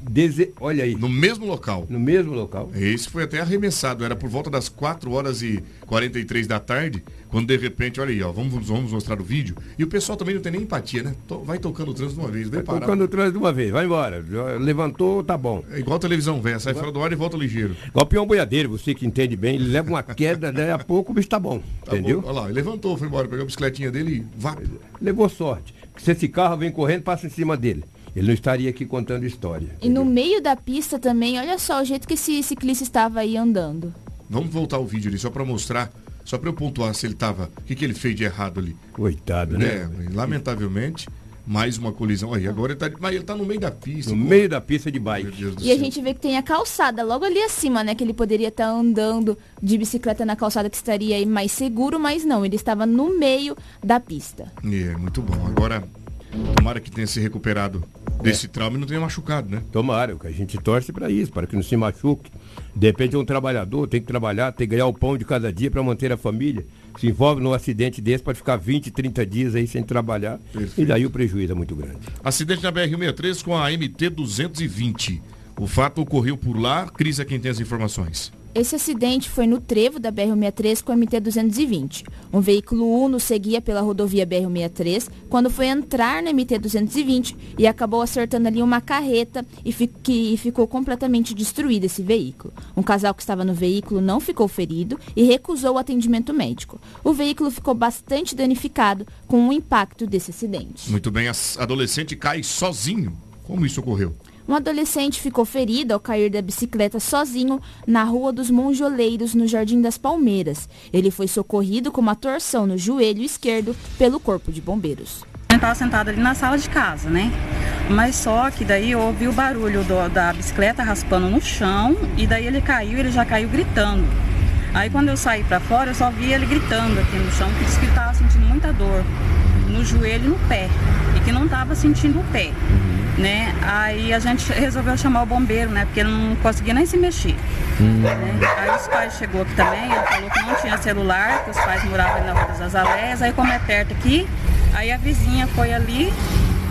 Olha aí, No mesmo local. no mesmo local. Esse foi até arremessado, era por volta das 4 horas e 43 da tarde, quando de repente, olha aí, ó, vamos, vamos mostrar o vídeo. E o pessoal também não tem nem empatia, né? Vai tocando o trânsito de uma vez, vem parar. Tocando o trânsito de uma vez, vai embora. Levantou, tá bom. É igual televisão, velho, sai fora do ar e volta ligeiro. Igual o peão boiadeiro, você que entende bem, ele leva uma queda, daí a pouco o bicho tá bom. Tá entendeu? bom, Olha lá, levantou, foi embora, pegou a bicicletinha dele e vá. Levou sorte. Se esse carro vem correndo, passa em cima dele. Ele não estaria aqui contando história. E no entendeu? meio da pista também, olha só o jeito que esse ciclista estava aí andando. Vamos voltar o vídeo ali só pra mostrar, só pra eu pontuar se ele tava, o que, que ele fez de errado ali. Coitado, Né? né? Lamentavelmente, mais uma colisão. Aí, agora ele tá, mas ele tá no meio da pista. No pô. meio da pista de bike. E a céu. gente vê que tem a calçada logo ali acima, né? Que ele poderia estar andando de bicicleta na calçada que estaria aí mais seguro, mas não, ele estava no meio da pista. É, muito bom. Agora, tomara que tenha se recuperado desse trauma e não tenha machucado, né? Tomara, que a gente torce para isso, para que não se machuque. De repente é um trabalhador, tem que trabalhar, tem que ganhar o pão de cada dia para manter a família. Se envolve num acidente desse, pode ficar 20, 30 dias aí sem trabalhar. Perfeito. E daí o prejuízo é muito grande. Acidente na BR-63 com a MT-220. O fato ocorreu por lá. Cris é quem tem as informações. Esse acidente foi no trevo da BR-163 com a MT-220. Um veículo Uno seguia pela rodovia BR-163 quando foi entrar na MT-220 e acabou acertando ali uma carreta e, fi- que- ficou completamente destruído esse veículo. Um casal que estava no veículo não ficou ferido e recusou o atendimento médico. O veículo ficou bastante danificado com o impacto desse acidente. Muito bem, a adolescente cai sozinho. Como isso ocorreu? Um adolescente ficou ferido ao cair da bicicleta sozinho na Rua dos Monjoleiros, no Jardim das Palmeiras. Ele foi socorrido com uma torção no joelho esquerdo pelo Corpo de Bombeiros. estava sentado ali na sala de casa, né? Mas só que daí eu ouvi o barulho do, da bicicleta raspando no chão e daí ele caiu, ele já caiu gritando. Aí quando eu saí para fora, eu só vi ele gritando aqui no chão, que disse que ele estava sentindo muita dor no joelho e no pé, e que não estava sentindo o pé. Né? Aí a gente resolveu chamar o bombeiro, né? Porque ele não conseguia nem se mexer. Né? Aí os pais chegou aqui também, ele falou que não tinha celular, que os pais moravam ali na Rua das Azaleias, aí como é perto aqui, aí a vizinha foi ali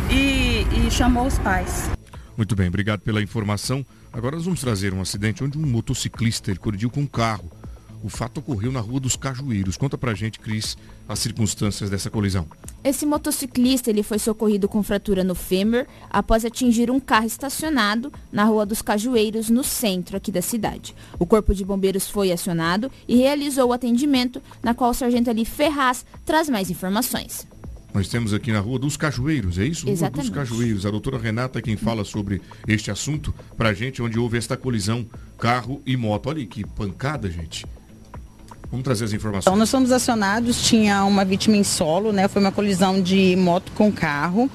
e, e chamou os pais. Muito bem, obrigado pela informação. Agora nós vamos trazer um acidente onde um motociclista ele colidiu com um carro. O fato ocorreu na Rua dos Cajueiros. Conta pra gente, Cris, as circunstâncias dessa colisão. Esse motociclista ele foi socorrido com fratura no fêmur após atingir um carro estacionado na Rua dos Cajueiros, no centro aqui da cidade. O corpo de bombeiros foi acionado e realizou o atendimento, na qual o sargento Ali Ferraz traz mais informações. Nós temos aqui na Rua dos Cajueiros, é isso? Exatamente. Rua dos Cajueiros. A doutora Renata é quem fala sobre este assunto pra gente, onde houve esta colisão carro e moto. Olha que pancada, gente. Vamos trazer as informações. Então, nós fomos acionados, tinha uma vítima em solo, né? Foi uma colisão de moto com carro.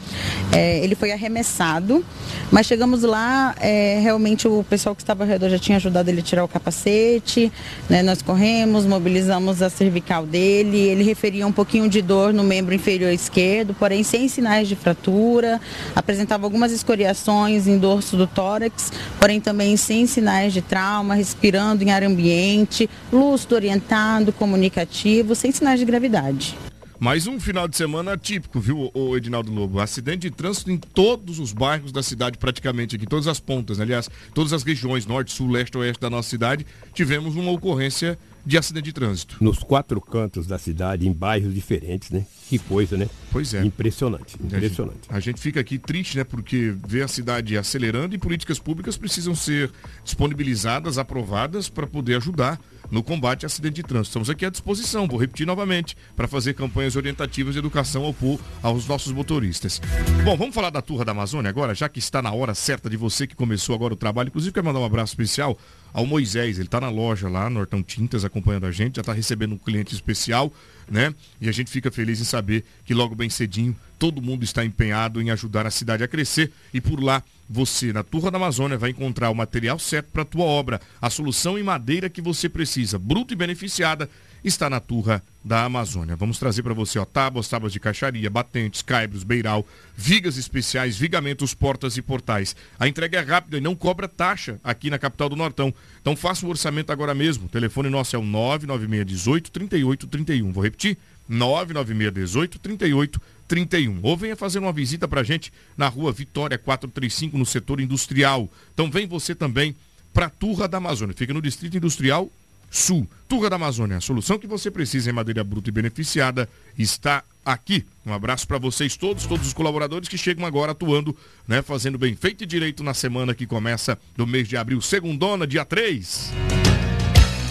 É, ele foi arremessado, mas chegamos lá, é, realmente o pessoal que estava ao redor já tinha ajudado ele a tirar o capacete, né? Nós corremos, mobilizamos a cervical dele, ele referia um pouquinho de dor no membro inferior esquerdo, porém sem sinais de fratura, apresentava algumas escoriações em dorso do tórax, porém também sem sinais de trauma, respirando em ar ambiente, lúcido, orientado, comunicativo, sem sinais de gravidade. Mais um final de semana atípico, viu, o Edinaldo Lobo? Acidente de trânsito em todos os bairros da cidade, praticamente aqui, todas as pontas, aliás, todas as regiões, norte, sul, leste, oeste da nossa cidade, tivemos uma ocorrência de acidente de trânsito. Nos quatro cantos da cidade, em bairros diferentes, né? Que coisa, né? Pois é. Impressionante, impressionante. A gente fica aqui triste, né? Porque vê a cidade acelerando e políticas públicas precisam ser disponibilizadas, aprovadas para poder ajudar no combate a acidente de trânsito. Estamos aqui à disposição, vou repetir novamente, para fazer campanhas orientativas de educação ao povo, aos nossos motoristas. Bom, vamos falar da Turra da Amazônia agora, já que está na hora certa de você que começou agora o trabalho. Inclusive, quero mandar um abraço especial ao Moisés. Ele está na loja lá, Nortão Tintas, acompanhando a gente, já está recebendo um cliente especial, né? E a gente fica feliz em saber que logo bem cedinho todo mundo está empenhado em ajudar a cidade a crescer e por lá você, na Turra da Amazônia, vai encontrar o material certo para a tua obra. A solução em madeira que você precisa, bruta e beneficiada, está na Turra da Amazônia. Vamos trazer para você ó, tábuas, tábuas de caixaria, batentes, caibros, beiral, vigas especiais, vigamentos, portas e portais. A entrega é rápida e não cobra taxa aqui na capital do Nortão. Então faça o orçamento agora mesmo. O telefone nosso é o 99618 3831. Vou repetir. 99618 3831. Ou venha fazer uma visita para a gente na rua Vitória 435, no setor industrial. Então vem você também para a Turra da Amazônia. Fica no Distrito Industrial Sul. Turra da Amazônia, a solução que você precisa em madeira bruta e beneficiada está aqui. Um abraço para vocês todos, todos os colaboradores que chegam agora atuando, né, fazendo bem feito e direito na semana que começa do mês de abril, segundona, dia 3.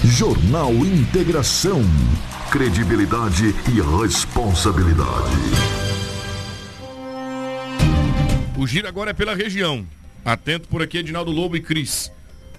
Jornal Integração. Credibilidade e responsabilidade. O giro agora é pela região. Atento por aqui, Edinaldo Lobo e Cris.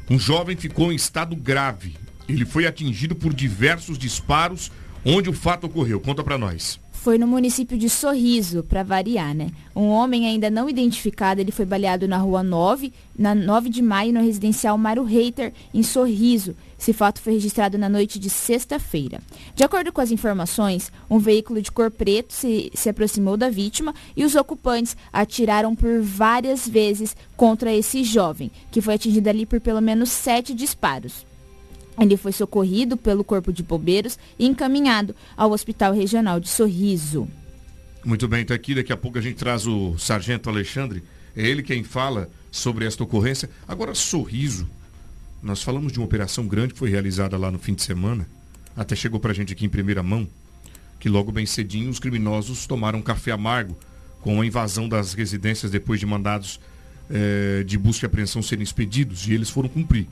Um jovem ficou em estado grave. Ele foi atingido por diversos disparos. Onde o fato ocorreu? Conta para nós. Foi no município de Sorriso, para variar, né? Um homem ainda não identificado, ele foi baleado na rua 9, na 9 de maio, no residencial Mário Reiter, em Sorriso. Esse fato foi registrado na noite de sexta-feira. De acordo com as informações, um veículo de cor preto se, se aproximou da vítima e os ocupantes atiraram por várias vezes contra esse jovem, que foi atingido ali por pelo menos sete disparos. Ele foi socorrido pelo Corpo de Bombeiros e encaminhado ao Hospital Regional de Sorriso. Muito bem, está aqui. Daqui a pouco a gente traz o Sargento Alexandre. É ele quem fala sobre esta ocorrência. Agora, Sorriso. Nós falamos de uma operação grande que foi realizada lá no fim de semana. Até chegou para a gente aqui em primeira mão. Que logo bem cedinho os criminosos tomaram café amargo com a invasão das residências depois de mandados eh, de busca e apreensão serem expedidos. E eles foram cumprir.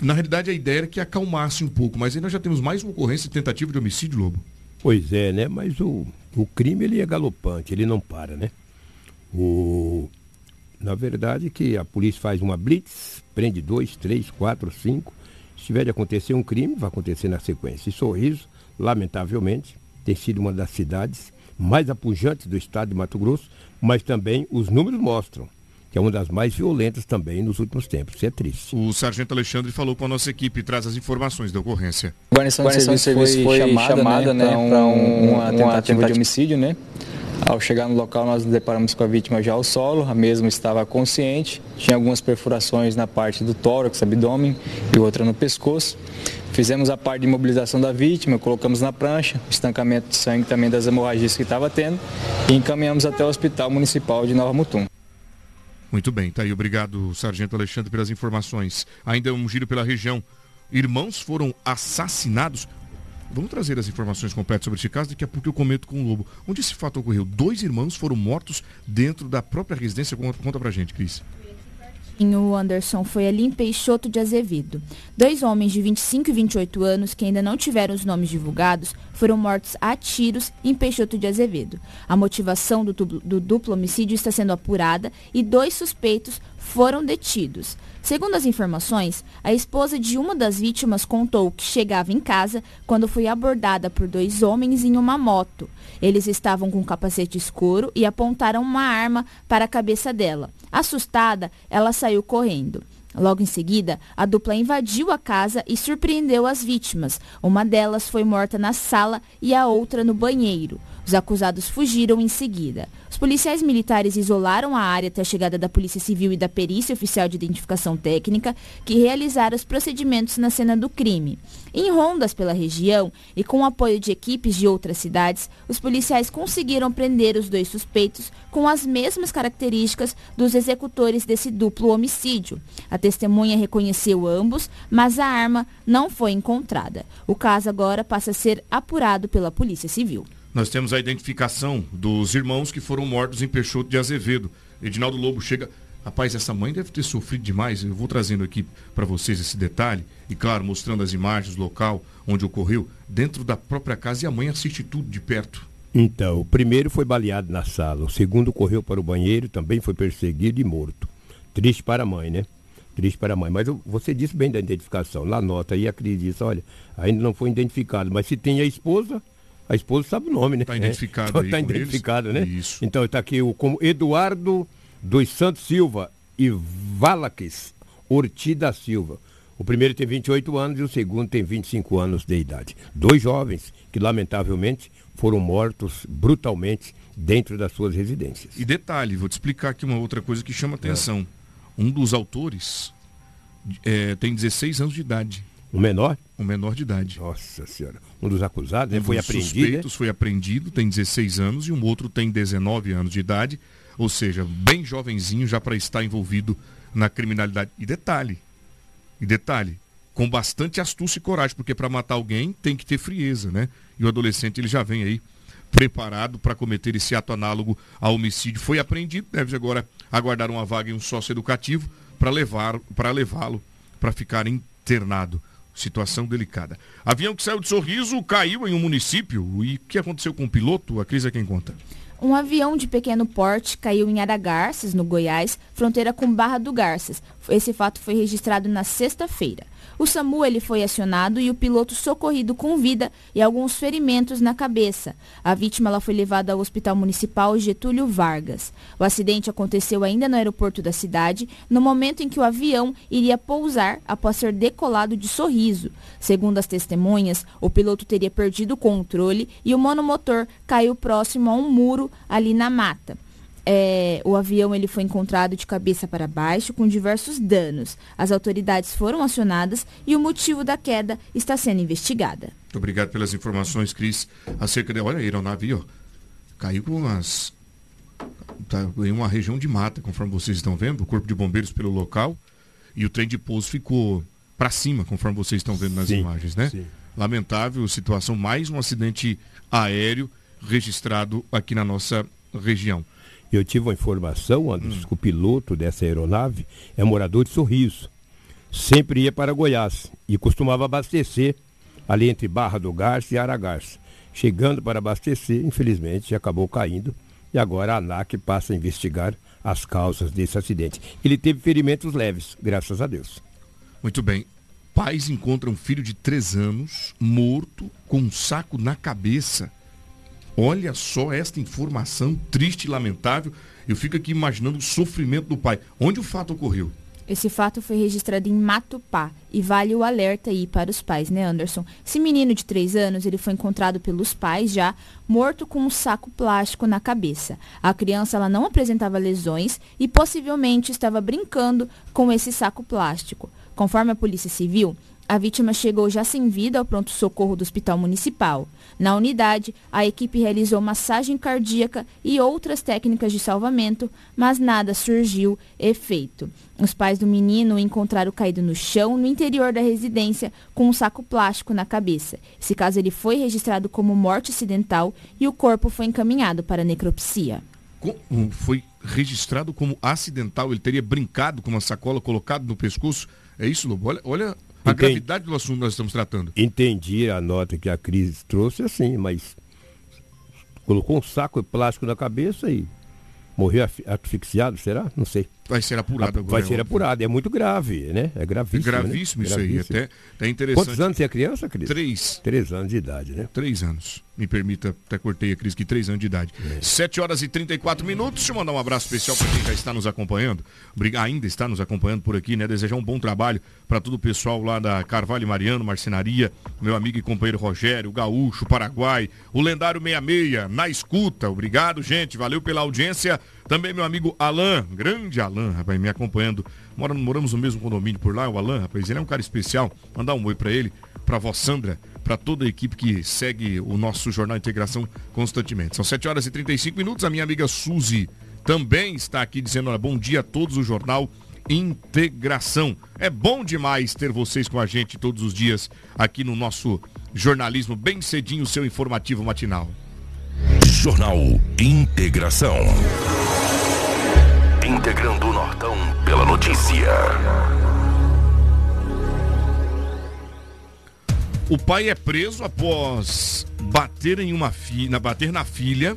Na realidade, a ideia era que acalmasse um pouco, mas aí nós já temos mais uma ocorrência de tentativa de homicídio, Lobo. Pois é, né? Mas o, o crime ele é galopante, ele não para, né? O, na verdade que a polícia faz uma blitz, prende dois, três, quatro, cinco. Se tiver de acontecer um crime, vai acontecer na sequência. E Sorriso, lamentavelmente, tem sido uma das cidades mais apujantes do estado de Mato Grosso, mas também os números mostram que é uma das mais violentas também nos últimos tempos. Isso é triste. O sargento Alexandre falou com a nossa equipe e traz as informações da ocorrência. A guarnição de serviço, serviço foi, foi chamada, chamada né, né para um, uma, tentativa, uma tentativa de homicídio, né? Ao chegar no local, nós nos deparamos com a vítima já ao solo, a mesma estava consciente, tinha algumas perfurações na parte do tórax, abdômen e outra no pescoço. Fizemos a parte de imobilização da vítima, colocamos na prancha, estancamento de sangue também das hemorragias que estava tendo e encaminhamos até o Hospital Municipal de Nova Mutum. Muito bem, tá aí. Obrigado, Sargento Alexandre, pelas informações. Ainda um giro pela região. Irmãos foram assassinados. Vamos trazer as informações completas sobre esse caso, daqui a pouco eu comento com o Lobo. Onde esse fato ocorreu? Dois irmãos foram mortos dentro da própria residência. Conta pra gente, Cris o Anderson foi ali em Peixoto de Azevedo. Dois homens de 25 e 28 anos, que ainda não tiveram os nomes divulgados, foram mortos a tiros em Peixoto de Azevedo. A motivação do, do duplo homicídio está sendo apurada e dois suspeitos foram detidos. Segundo as informações, a esposa de uma das vítimas contou que chegava em casa quando foi abordada por dois homens em uma moto. Eles estavam com um capacete escuro e apontaram uma arma para a cabeça dela. Assustada, ela saiu correndo. Logo em seguida, a dupla invadiu a casa e surpreendeu as vítimas. Uma delas foi morta na sala e a outra no banheiro. Os acusados fugiram em seguida. Os policiais militares isolaram a área até a chegada da Polícia Civil e da Perícia Oficial de Identificação Técnica, que realizaram os procedimentos na cena do crime. Em rondas pela região e com o apoio de equipes de outras cidades, os policiais conseguiram prender os dois suspeitos com as mesmas características dos executores desse duplo homicídio. A testemunha reconheceu ambos, mas a arma não foi encontrada. O caso agora passa a ser apurado pela Polícia Civil. Nós temos a identificação dos irmãos que foram mortos em Peixoto de Azevedo. Edinaldo Lobo chega. Rapaz, essa mãe deve ter sofrido demais. Eu vou trazendo aqui para vocês esse detalhe. E claro, mostrando as imagens, local onde ocorreu, dentro da própria casa. E a mãe assiste tudo de perto. Então, o primeiro foi baleado na sala. O segundo correu para o banheiro, também foi perseguido e morto. Triste para a mãe, né? Triste para a mãe. Mas você disse bem da identificação. Na nota aí a Cris disse, olha, ainda não foi identificado. Mas se tem a esposa, a esposa sabe o nome, né? Está identificado. Está identificado, né? Isso. Então está aqui o, como Eduardo dos Santos Silva e Valaques Ortiz da Silva. O primeiro tem 28 anos e o segundo tem 25 anos de idade. Dois jovens que, lamentavelmente, foram mortos brutalmente dentro das suas residências. E detalhe, vou te explicar aqui uma outra coisa que chama atenção. É. Um dos autores é, tem 16 anos de idade. Um menor? Um menor de idade. Nossa senhora. Um dos acusados um foi dos apreendido. suspeitos foi apreendido, tem 16 anos, e um outro tem 19 anos de idade. Ou seja, bem jovenzinho já para estar envolvido na criminalidade. E detalhe, e detalhe, com bastante astúcia e coragem, porque para matar alguém tem que ter frieza, né? E o adolescente ele já vem aí preparado para cometer esse ato análogo ao homicídio. Foi apreendido, deve agora aguardar uma vaga em um sócio educativo para levar para levá-lo para ficar internado. Situação delicada. Avião que saiu de Sorriso caiu em um município. E o que aconteceu com o piloto? A crise é quem conta. Um avião de pequeno porte caiu em Aragarças, no Goiás, fronteira com Barra do Garças. Esse fato foi registrado na sexta-feira. O SAMU ele foi acionado e o piloto socorrido com vida e alguns ferimentos na cabeça. A vítima ela foi levada ao Hospital Municipal Getúlio Vargas. O acidente aconteceu ainda no aeroporto da cidade, no momento em que o avião iria pousar após ser decolado de sorriso. Segundo as testemunhas, o piloto teria perdido o controle e o monomotor caiu próximo a um muro ali na mata. É, o avião ele foi encontrado de cabeça para baixo com diversos danos. As autoridades foram acionadas e o motivo da queda está sendo investigada. Muito obrigado pelas informações, Cris. Acerca de. Olha a aeronave, ó. Caiu com umas. Tá em uma região de mata, conforme vocês estão vendo, o corpo de bombeiros pelo local. E o trem de pouso ficou para cima, conforme vocês estão vendo nas sim, imagens, né? Sim. Lamentável situação, mais um acidente aéreo registrado aqui na nossa região. Eu tive uma informação, Anderson, hum. que o piloto dessa aeronave é morador de Sorriso. Sempre ia para Goiás e costumava abastecer ali entre Barra do Garça e Aragarça. Chegando para abastecer, infelizmente, acabou caindo e agora a ANAC passa a investigar as causas desse acidente. Ele teve ferimentos leves, graças a Deus. Muito bem. Pais encontram um filho de três anos morto com um saco na cabeça Olha só esta informação triste e lamentável. Eu fico aqui imaginando o sofrimento do pai. Onde o fato ocorreu? Esse fato foi registrado em Matupá e vale o alerta aí para os pais, né, Anderson? Esse menino de 3 anos, ele foi encontrado pelos pais já morto com um saco plástico na cabeça. A criança ela não apresentava lesões e possivelmente estava brincando com esse saco plástico. Conforme a Polícia Civil, a vítima chegou já sem vida ao pronto-socorro do Hospital Municipal. Na unidade, a equipe realizou massagem cardíaca e outras técnicas de salvamento, mas nada surgiu efeito. Os pais do menino o encontraram caído no chão, no interior da residência, com um saco plástico na cabeça. Esse caso ele foi registrado como morte acidental e o corpo foi encaminhado para necropsia. Foi registrado como acidental, ele teria brincado com uma sacola colocada no pescoço. É isso, Lobo? Olha, olha a Entendi. gravidade do assunto que nós estamos tratando. Entendi a nota que a crise trouxe assim, mas colocou um saco de plástico na cabeça e morreu asfixiado, será? Não sei. Vai ser apurado agora. Vai ser apurado, é muito grave, né? É gravíssimo. É gravíssimo né? isso gravíssimo. aí, até, até interessante. Quantos anos tem a criança, Cris? Três. Três anos de idade, né? Três anos. Me permita, até cortei a Cris que três anos de idade. É. Sete horas e 34 minutos. Deixa eu mandar um abraço especial para quem já está nos acompanhando. Ainda está nos acompanhando por aqui, né? Desejar um bom trabalho para todo o pessoal lá da Carvalho Mariano, Marcenaria, meu amigo e companheiro Rogério, Gaúcho, Paraguai, o lendário 66, na escuta. Obrigado, gente. Valeu pela audiência. Também meu amigo Alain, grande Alain, rapaz, me acompanhando. Mora, moramos no mesmo condomínio por lá, o Alain, rapaz, ele é um cara especial. Mandar um oi para ele, para vó Sandra, para toda a equipe que segue o nosso Jornal Integração constantemente. São 7 horas e 35 minutos. A minha amiga Suzy também está aqui dizendo, olha, bom dia a todos o Jornal Integração. É bom demais ter vocês com a gente todos os dias aqui no nosso jornalismo, bem cedinho, seu informativo matinal. Jornal Integração. Integrando o Nortão pela notícia. O pai é preso após bater em uma filha, bater na filha,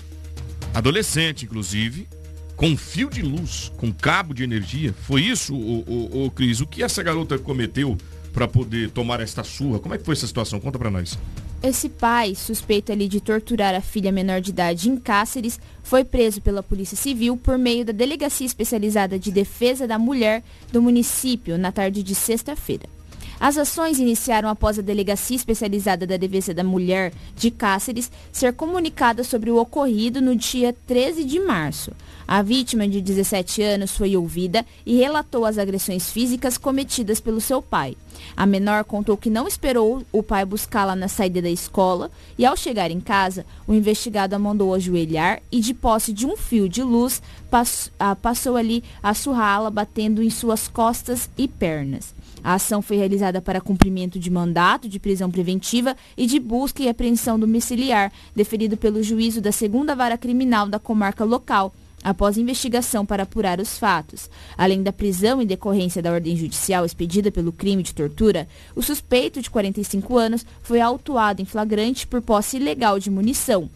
adolescente inclusive, com fio de luz, com cabo de energia. Foi isso, o, o, o Cris? O que essa garota cometeu para poder tomar esta surra? Como é que foi essa situação? Conta para nós. Esse pai, suspeito ali de torturar a filha menor de idade em Cáceres, foi preso pela Polícia Civil por meio da Delegacia Especializada de Defesa da Mulher do município na tarde de sexta-feira. As ações iniciaram após a Delegacia Especializada da Defesa da Mulher de Cáceres ser comunicada sobre o ocorrido no dia 13 de março. A vítima de 17 anos foi ouvida e relatou as agressões físicas cometidas pelo seu pai. A menor contou que não esperou o pai buscá-la na saída da escola e, ao chegar em casa, o investigado a mandou ajoelhar e, de posse de um fio de luz, passou ali a surrá-la, batendo em suas costas e pernas. A ação foi realizada para cumprimento de mandato de prisão preventiva e de busca e apreensão domiciliar, deferido pelo juízo da segunda vara criminal da comarca local, após investigação para apurar os fatos. Além da prisão em decorrência da ordem judicial expedida pelo crime de tortura, o suspeito de 45 anos foi autuado em flagrante por posse ilegal de munição.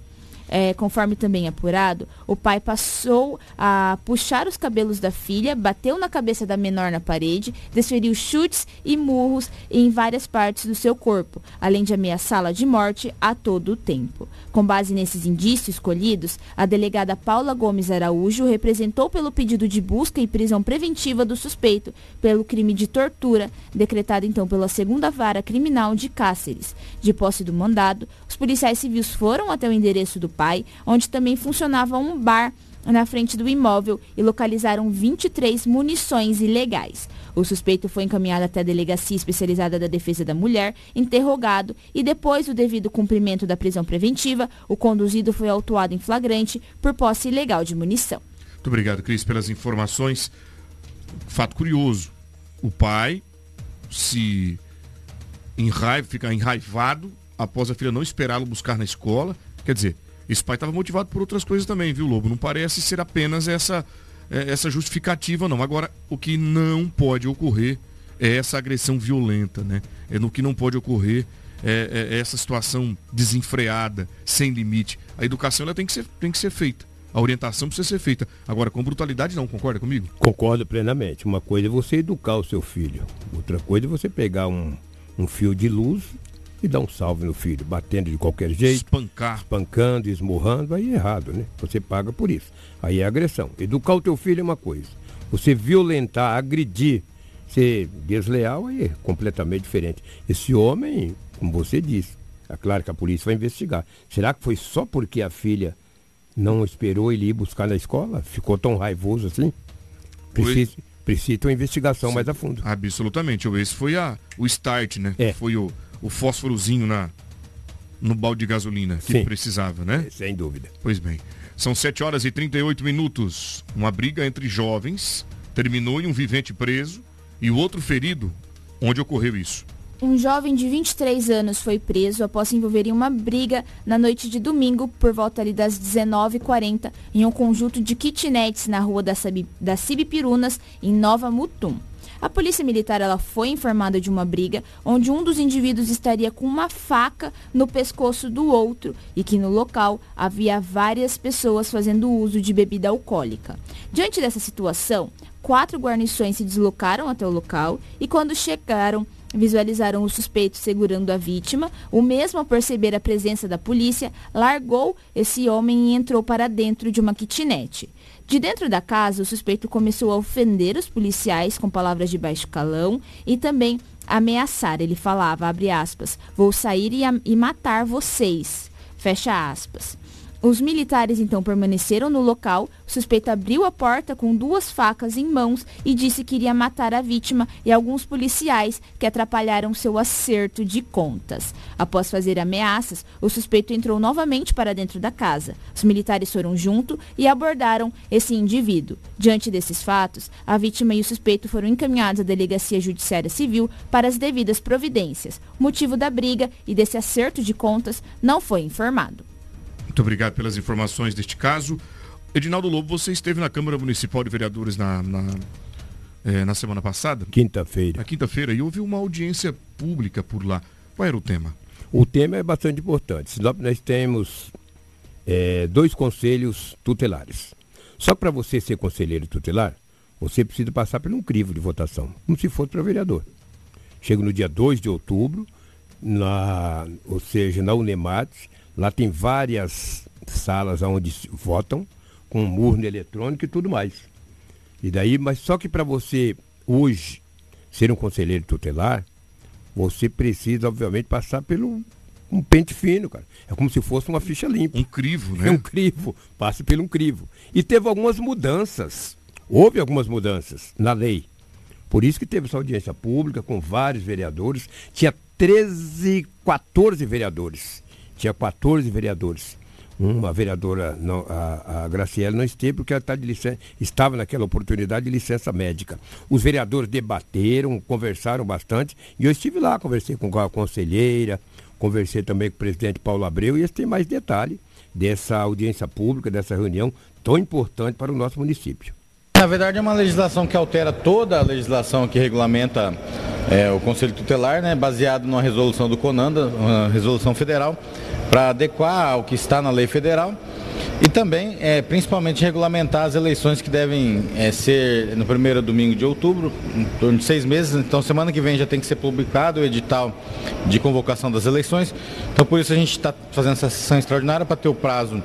É, conforme também apurado, o pai passou a puxar os cabelos da filha, bateu na cabeça da menor na parede, desferiu chutes e murros em várias partes do seu corpo, além de ameaçá-la de morte a todo o tempo. Com base nesses indícios escolhidos, a delegada Paula Gomes Araújo representou pelo pedido de busca e prisão preventiva do suspeito pelo crime de tortura, decretado então pela segunda vara criminal de Cáceres. De posse do mandado, os policiais civis foram até o endereço do pai, onde também funcionava um bar na frente do imóvel e localizaram 23 munições ilegais. O suspeito foi encaminhado até a Delegacia Especializada da Defesa da Mulher, interrogado e, depois do devido cumprimento da prisão preventiva, o conduzido foi autuado em flagrante por posse ilegal de munição. Muito obrigado, Cris, pelas informações. Fato curioso: o pai se enraiva, fica enraivado após a filha não esperá-lo buscar na escola. Quer dizer, esse pai estava motivado por outras coisas também, viu, Lobo? Não parece ser apenas essa, é, essa justificativa, não. Agora, o que não pode ocorrer é essa agressão violenta, né? É no que não pode ocorrer é, é, é essa situação desenfreada, sem limite. A educação ela tem que ser, tem que ser feita. A orientação precisa ser feita. Agora, com brutalidade não, concorda comigo? Concordo plenamente. Uma coisa é você educar o seu filho. Outra coisa é você pegar um, um fio de luz e dá um salve no filho, batendo de qualquer jeito. Espancar. Espancando, esmurrando, aí é errado, né? Você paga por isso. Aí é agressão. Educar o teu filho é uma coisa. Você violentar, agredir, ser desleal, aí é completamente diferente. Esse homem, como você disse, é claro que a polícia vai investigar. Será que foi só porque a filha não esperou ele ir buscar na escola? Ficou tão raivoso assim? Precisa, precisa uma investigação Sim, mais a fundo. Absolutamente. Esse foi a, o start, né? É. Foi o, o fósforozinho na, no balde de gasolina que Sim. precisava, né? É, sem dúvida. Pois bem. São 7 horas e 38 minutos. Uma briga entre jovens terminou em um vivente preso e o outro ferido. Onde ocorreu isso? Um jovem de 23 anos foi preso após se envolver em uma briga na noite de domingo, por volta ali das 19h40, em um conjunto de kitnets na rua das Cibipirunas, em Nova Mutum. A polícia militar ela foi informada de uma briga onde um dos indivíduos estaria com uma faca no pescoço do outro e que no local havia várias pessoas fazendo uso de bebida alcoólica. Diante dessa situação, quatro guarnições se deslocaram até o local e quando chegaram visualizaram o suspeito segurando a vítima. O mesmo, ao perceber a presença da polícia, largou esse homem e entrou para dentro de uma kitnet. De dentro da casa, o suspeito começou a ofender os policiais com palavras de baixo calão e também ameaçar. Ele falava, aspas, vou sair e, e matar vocês, fecha aspas. Os militares então permaneceram no local. O suspeito abriu a porta com duas facas em mãos e disse que iria matar a vítima e alguns policiais que atrapalharam seu acerto de contas. Após fazer ameaças, o suspeito entrou novamente para dentro da casa. Os militares foram junto e abordaram esse indivíduo. Diante desses fatos, a vítima e o suspeito foram encaminhados à Delegacia Judiciária Civil para as devidas providências. O motivo da briga e desse acerto de contas não foi informado. Muito obrigado pelas informações deste caso. Edinaldo Lobo, você esteve na Câmara Municipal de Vereadores na, na, é, na semana passada? Quinta-feira. Na quinta-feira, e houve uma audiência pública por lá. Qual era o tema? O tema é bastante importante. Nós temos é, dois conselhos tutelares. Só para você ser conselheiro tutelar, você precisa passar por um crivo de votação, como se fosse para vereador. Chega no dia 2 de outubro, na, ou seja, na Unemate, Lá tem várias salas onde votam, com urna eletrônica e tudo mais. E daí, mas só que para você hoje ser um conselheiro tutelar, você precisa, obviamente, passar pelo um pente fino, cara. É como se fosse uma ficha limpa. Um crivo, né? É um crivo. Passe pelo um crivo. E teve algumas mudanças. Houve algumas mudanças na lei. Por isso que teve essa audiência pública com vários vereadores. Tinha 13, 14 vereadores tinha 14 vereadores. Uma vereadora, não, a, a Graciela, não esteve porque ela tá de licença, estava naquela oportunidade de licença médica. Os vereadores debateram, conversaram bastante e eu estive lá, conversei com a conselheira, conversei também com o presidente Paulo Abreu e esse tem mais detalhe dessa audiência pública, dessa reunião tão importante para o nosso município. Na verdade é uma legislação que altera toda a legislação que regulamenta é, o Conselho Tutelar, né, baseado numa resolução do CONANDA, uma resolução federal, para adequar ao que está na lei federal e também, é, principalmente, regulamentar as eleições que devem é, ser no primeiro domingo de outubro, em torno de seis meses. Então, semana que vem já tem que ser publicado o edital de convocação das eleições. Então, por isso a gente está fazendo essa sessão extraordinária para ter o prazo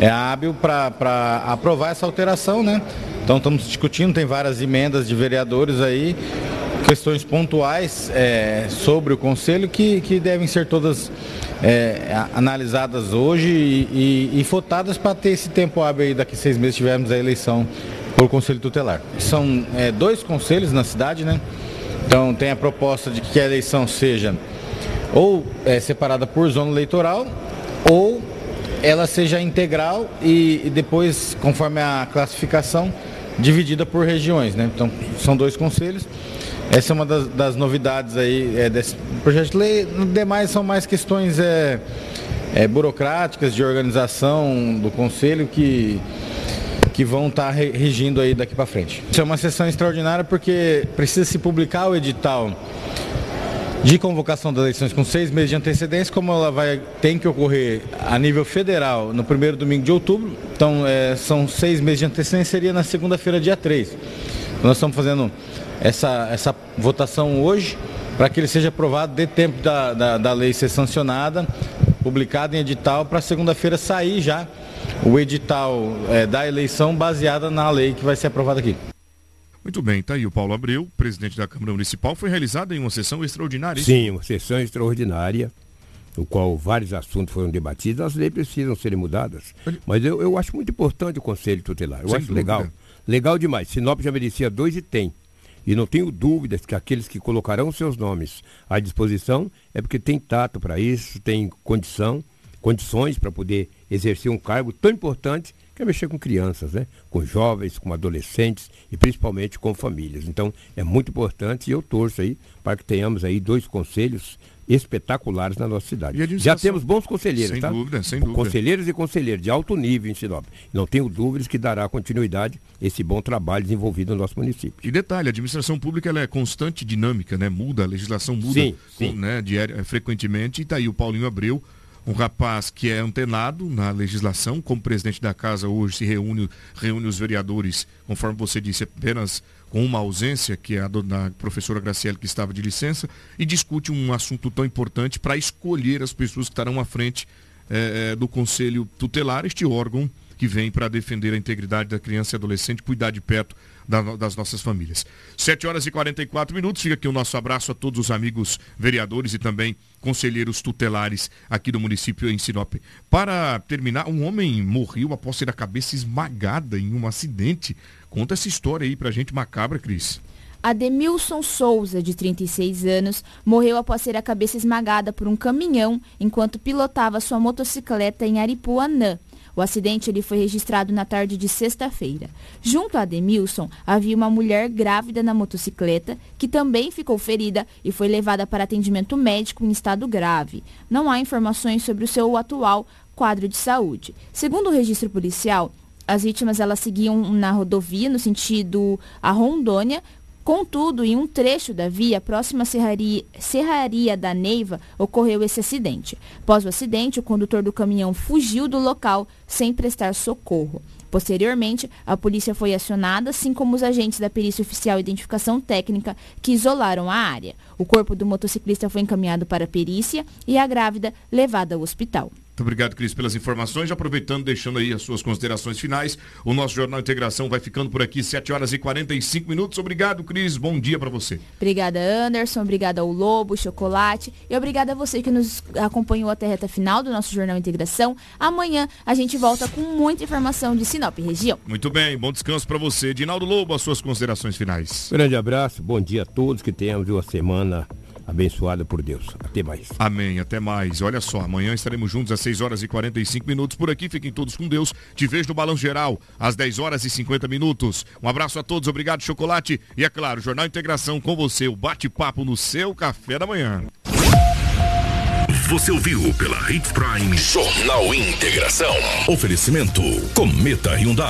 é, hábil para aprovar essa alteração, né? Então, estamos discutindo, tem várias emendas de vereadores aí questões pontuais é, sobre o Conselho que, que devem ser todas é, analisadas hoje e, e, e votadas para ter esse tempo hábil aí, daqui seis meses tivermos a eleição por Conselho Tutelar. São é, dois conselhos na cidade, né? Então tem a proposta de que a eleição seja ou é, separada por zona eleitoral ou ela seja integral e, e depois, conforme a classificação, dividida por regiões, né? Então são dois conselhos. Essa é uma das, das novidades aí é, desse projeto de lei. Demais são mais questões é, é, burocráticas de organização do conselho que que vão estar tá regindo aí daqui para frente. Isso é uma sessão extraordinária porque precisa se publicar o edital de convocação das eleições com seis meses de antecedência, como ela vai tem que ocorrer a nível federal no primeiro domingo de outubro. Então é, são seis meses de antecedência, seria na segunda-feira, dia 3. Nós estamos fazendo essa, essa votação hoje para que ele seja aprovado, dê tempo da, da, da lei ser sancionada, publicada em edital, para segunda-feira sair já o edital é, da eleição baseada na lei que vai ser aprovada aqui. Muito bem, tá aí o Paulo Abreu, presidente da Câmara Municipal, foi realizada em uma sessão extraordinária. Sim, uma sessão extraordinária, no qual vários assuntos foram debatidos, as leis precisam serem mudadas. Mas eu, eu acho muito importante o Conselho Tutelar, eu Sem acho dúvida. legal. Legal demais. Sinop já merecia dois e tem. E não tenho dúvidas que aqueles que colocarão seus nomes à disposição é porque tem tato para isso, tem condição, condições para poder exercer um cargo tão importante que é mexer com crianças, né? com jovens, com adolescentes e principalmente com famílias. Então é muito importante e eu torço aí para que tenhamos aí dois conselhos espetaculares na nossa cidade. Já temos bons conselheiros, sem tá? Dúvida, sem dúvida. Conselheiros e conselheiros de alto nível em Sinop. Não tenho dúvidas que dará continuidade esse bom trabalho desenvolvido no nosso município. E detalhe, a administração pública ela é constante dinâmica, né? Muda, a legislação muda sim, sim. Né? Diário, frequentemente. E está aí o Paulinho Abreu, um rapaz que é antenado na legislação, como presidente da casa hoje se reúne, reúne os vereadores, conforme você disse, apenas com uma ausência, que é a da professora Graciela, que estava de licença, e discute um assunto tão importante para escolher as pessoas que estarão à frente é, do Conselho Tutelar, este órgão que vem para defender a integridade da criança e adolescente, cuidar de perto da, das nossas famílias. 7 horas e 44 minutos. Fica aqui o nosso abraço a todos os amigos vereadores e também conselheiros tutelares aqui do município em Sinop. Para terminar, um homem morreu após ter a cabeça esmagada em um acidente. Conta essa história aí pra gente macabra, Cris. Ademilson Souza, de 36 anos, morreu após ter a cabeça esmagada por um caminhão enquanto pilotava sua motocicleta em Aripuanã. O acidente ele foi registrado na tarde de sexta-feira. Junto a Ademilson, havia uma mulher grávida na motocicleta, que também ficou ferida e foi levada para atendimento médico em estado grave. Não há informações sobre o seu atual quadro de saúde. Segundo o registro policial, as vítimas elas seguiam na rodovia no sentido a Rondônia, Contudo, em um trecho da via próxima à Serraria, Serraria da Neiva, ocorreu esse acidente. Após o acidente, o condutor do caminhão fugiu do local sem prestar socorro. Posteriormente, a polícia foi acionada, assim como os agentes da Perícia Oficial Identificação Técnica, que isolaram a área. O corpo do motociclista foi encaminhado para a perícia e a grávida levada ao hospital. Muito obrigado, Cris, pelas informações. Aproveitando, deixando aí as suas considerações finais. O nosso Jornal Integração vai ficando por aqui, 7 horas e 45 minutos. Obrigado, Cris. Bom dia para você. Obrigada, Anderson. Obrigada ao Lobo, Chocolate. E obrigada a você que nos acompanhou até a reta final do nosso Jornal Integração. Amanhã a gente volta com muita informação de Sinop região. Muito bem, bom descanso para você. Dinaldo Lobo, as suas considerações finais. Grande abraço, bom dia a todos, que tenhamos uma semana abençoada por Deus. Até mais. Amém, até mais. Olha só, amanhã estaremos juntos às 6 horas e 45 minutos por aqui. Fiquem todos com Deus. Te vejo no Balanço Geral às 10 horas e 50 minutos. Um abraço a todos, obrigado, Chocolate. E é claro, Jornal Integração com você, o bate-papo no seu café da manhã. Você ouviu pela Hits Prime Jornal Integração. Oferecimento Cometa Hyundai.